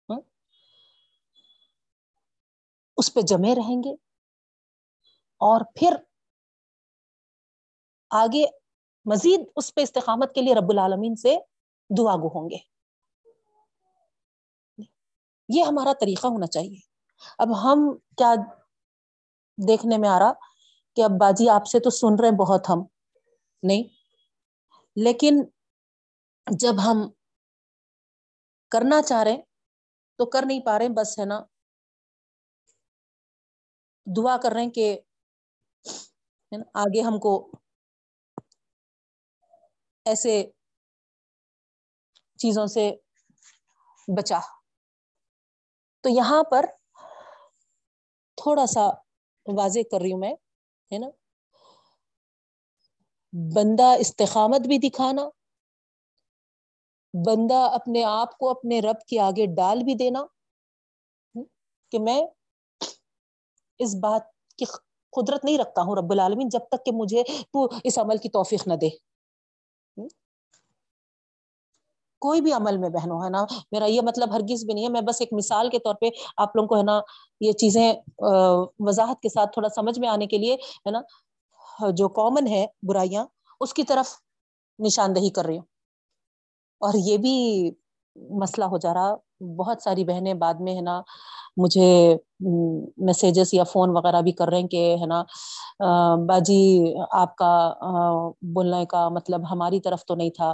Speaker 1: ہاں؟ اس پہ جمے رہیں گے اور پھر آگے مزید اس پہ استقامت کے لیے رب العالمین سے دعا گو ہوں گے۔ یہ ہمارا طریقہ ہونا چاہیے۔ اب ہم کیا دیکھنے میں آ رہا کہ اب باجی آپ سے تو سن رہے بہت ہم، نہیں؟ لیکن جب ہم کرنا چاہ رہے تو کر نہیں پا رہے بس ہے نا۔ دعا کر رہے ہیں کہ آگے ہم کو ایسے چیزوں سے بچا۔ تو یہاں پر تھوڑا سا واضح کر رہی ہوں میں، ہے نا۔ بندہ استقامت بھی دکھانا بندہ اپنے آپ کو اپنے رب کے آگے ڈال بھی دینا کہ میں اس بات کی قدرت نہیں رکھتا ہوں رب العالمین جب تک کہ مجھے تو اس عمل کی توفیق نہ دے۔ کوئی بھی عمل میں بہنوں، ہے نا، میرا یہ مطلب ہرگز بھی نہیں ہے، میں بس ایک مثال کے طور پہ آپ لوگوں کو، ہے نا، یہ چیزیں وضاحت کے ساتھ تھوڑا سمجھ میں آنے کے لیے، ہے نا، جو کامن ہے برائیاں، اس کی طرف نشاندہی کر رہی ہوں۔ اور یہ بھی مسئلہ ہو جا رہا۔ بہت ساری بہنیں بعد میں ہے نا مجھے میسیجز یا فون وغیرہ بھی کر رہے ہیں کہ ہے نا باجی آپ کا بولنے کا مطلب ہماری طرف تو نہیں تھا۔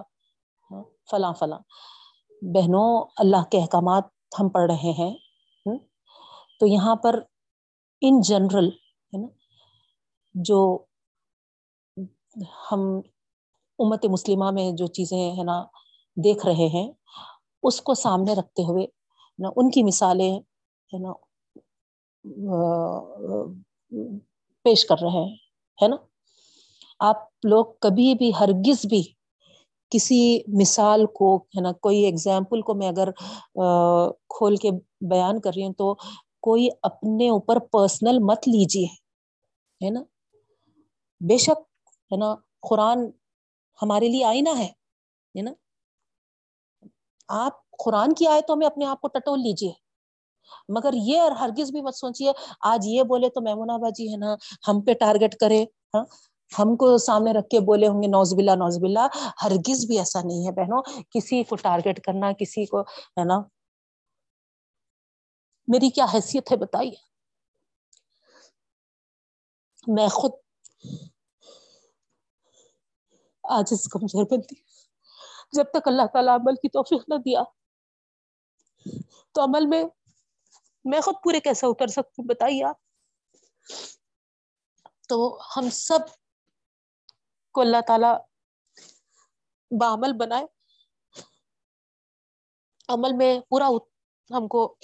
Speaker 1: ہاں، فلاں فلاں۔ بہنوں، اللہ کے احکامات ہم پڑھ رہے ہیں۔ تو یہاں پر ان جنرل ہے نا، جو ہم امت مسلمہ میں جو چیزیں ہے نا دیکھ رہے ہیں، اس کو سامنے رکھتے ہوئے، نا، ان کی مثالیں، ہے نا پیش کر رہے ہیں، ہے نا؟ آپ لوگ کبھی بھی، ہرگز بھی کسی مثال کو، ہے نا، کوئی ایگزامپل کو میں اگر کھول کے بیان کر رہی ہوں تو کوئی اپنے اوپر پرسنل مت لیجیے، ہے نا؟ بے شک، ہے نا، قرآن ہمارے لیے آئینہ ہے نا؟ آپ قرآن کی آئے تو ہمیں اپنے آپ کو ٹٹول لیجیے مگر یہ اور ہرگز بھی مت سوچیے آج یہ بولے تو میمونا باجی ہے نا، ہم پہ ٹارگیٹ کرے ہاں؟ ہم کو سامنے رکھ کے بولے ہوں گے، نوز بلا نوز بلا ہرگز بھی ایسا نہیں ہے بہنوں۔ کسی کو ٹارگیٹ کرنا، کسی کو، ہے نا؟ میری کیا حیثیت ہے بتائیے؟ میں خود آج اس کمزور بنتی جب تک اللہ تعالیٰ عمل کی توفیق نہ دیا، تو عمل میں میں خود پورے کیسے اتر سکتی ہوں بتائیے آپ؟ تو ہم سب کو اللہ تعالی بعمل بنائے۔ عمل میں پورا ہم کو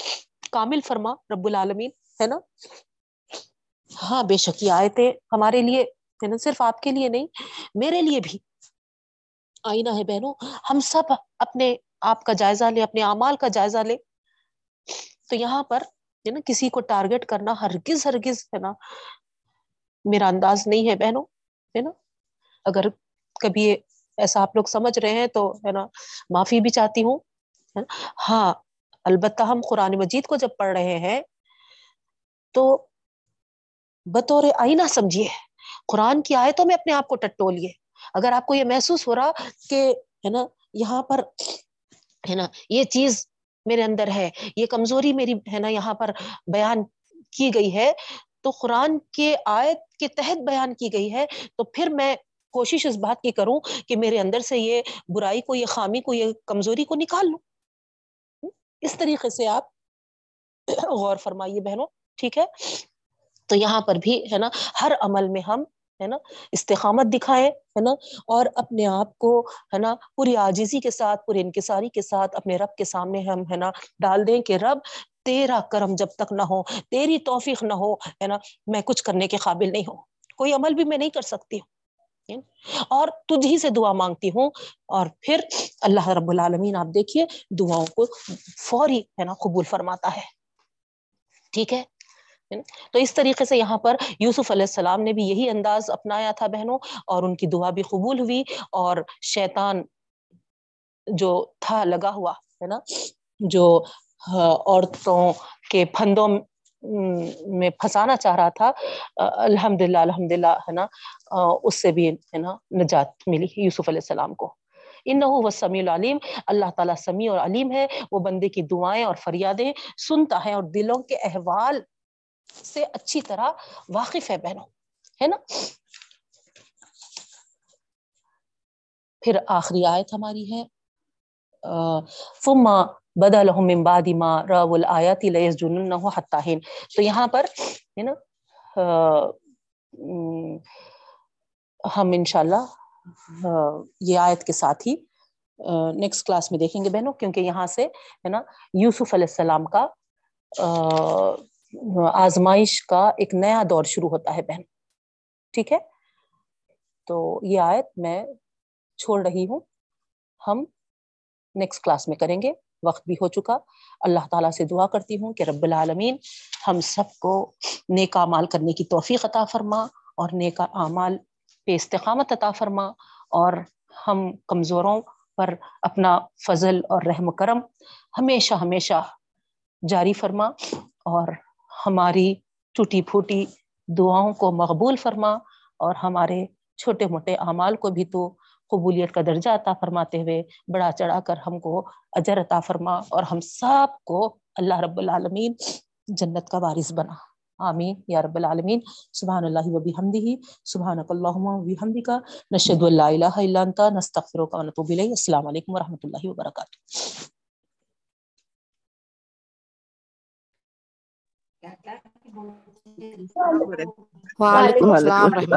Speaker 1: کامل فرما، رب العالمین، ہے نا؟ ہاں بے شک یہ آئے تھے ہمارے لیے، ہے نا، صرف آپ کے لیے نہیں، میرے لیے بھی آئینہ ہے بہنوں، ہم سب اپنے آپ کا جائزہ لے اپنے اعمال کا جائزہ لے تو یہاں پر، ہے نا، کسی کو ٹارگیٹ کرنا ہرگز ہرگز، ہے نا، میرا انداز نہیں ہے بہنوں، ہے نا۔ اگر کبھی ایسا آپ لوگ سمجھ رہے ہیں تو، ہے نا، معافی بھی چاہتی ہوں ہاں البتہ ہم قرآن مجید کو جب پڑھ رہے ہیں، تو بطور آئینہ سمجھیے، قرآن کی آئے تو میں اپنے آپ کو ٹٹولیے اگر آپ کو یہ محسوس ہو رہا کہ ہے نا، یہاں پر ہے نا، یہ چیز میرے اندر ہے، یہ کمزوری میری ہے نا یہاں پر بیان کی گئی ہے، تو قرآن کے آیت کے تحت بیان کی گئی ہے، تو پھر میں کوشش اس بات کی کروں کہ میرے اندر سے یہ برائی کو، یہ خامی کو، یہ کمزوری کو نکال لوں۔ اس طریقے سے آپ غور فرمائیے بہنوں، ٹھیک ہے؟ تو یہاں پر بھی ہے نا، ہر عمل میں ہم ہے نا، استقامت دکھائے، ہے نا، اور اپنے آپ کو، ہے نا، پوری آجزی کے ساتھ پورے انکساری کے ساتھ اپنے رب کے سامنے ہم، ہے نا، ڈال دیں کہ رب، تیرا کرم جب تک نہ ہو، تیری توفیق نہ ہو، ہے نا، میں کچھ کرنے کے قابل نہیں ہوں، کوئی عمل بھی میں نہیں کر سکتی ہوں اور تجھ ہی سے دعا مانگتی ہوں، اور پھر اللہ رب العالمین، آپ دیکھیے، دعاؤں کو فوری، ہے نا، قبول فرماتا ہے، ٹھیک ہے؟ تو اس طریقے سے یہاں پر یوسف علیہ السلام نے بھی یہی انداز اپنایا تھا بہنوں، اور ان کی دعا بھی قبول ہوئی، اور شیطان جو تھا، لگا ہوا، ہے نا؟ جو عورتوں کے پھندوں میں پھنسانا چاہ رہا تھا الحمد للہ الحمد للہ ہے نا؟ اس سے بھی، ہے نا، نجات ملی یوسف علیہ السلام کو۔ ان وہ سمیع العلیم، اللہ تعالیٰ سمیع اور علیم ہے۔ وہ بندے کی دعائیں اور فریادیں سنتا ہے اور دلوں کے احوال سے اچھی طرح واقف ہے بہنوں، ہے نا؟ پھر آخری آیت ہماری ہے فما بدا لحم بادما رب الآیات جن حتاہن تو یہاں پر، ہے نا ہم انشاءاللہ یہ آیت کے ساتھ ہی نیکسٹ کلاس میں دیکھیں گے بہنوں، کیونکہ یہاں سے، ہے نا، یوسف علیہ السلام کا آزمائش کا ایک نیا دور شروع ہوتا ہے بہن۔ ٹھیک ہے؟ تو یہ آیت میں چھوڑ رہی ہوں۔ ہم نیکسٹ کلاس میں کریں گے۔ وقت بھی ہو چکا۔ اللہ تعالیٰ سے دعا کرتی ہوں کہ رب العالمین ہم سب کو نیک اعمال کرنے کی توفیق عطا فرما اور نیک اعمال پہ استقامت عطا فرما اور ہم کمزوروں پر اپنا فضل اور رحم و کرم ہمیشہ ہمیشہ جاری فرما اور ہماری ٹوٹی پھوٹی دعاؤں کو مقبول فرما اور ہمارے چھوٹے موٹے اعمال کو بھی تو قبولیت کا درجہ عطا فرماتے ہوئے بڑا چڑھا کر ہم کو اجر عطا فرما اور ہم سب کو اللہ رب العالمین جنت کا وارث بنا۔ آمین۔ یا رب العالمین سبحان اللہ و بحمدہ، سبحانک اللہم و بحمدک، نشہد ان لا الہ الا انت، نستغفرک و نتوب الیک۔ السلام علیکم و رحمۃ اللہ وبرکاتہ۔
Speaker 2: وعلیکم السلام رحمۃ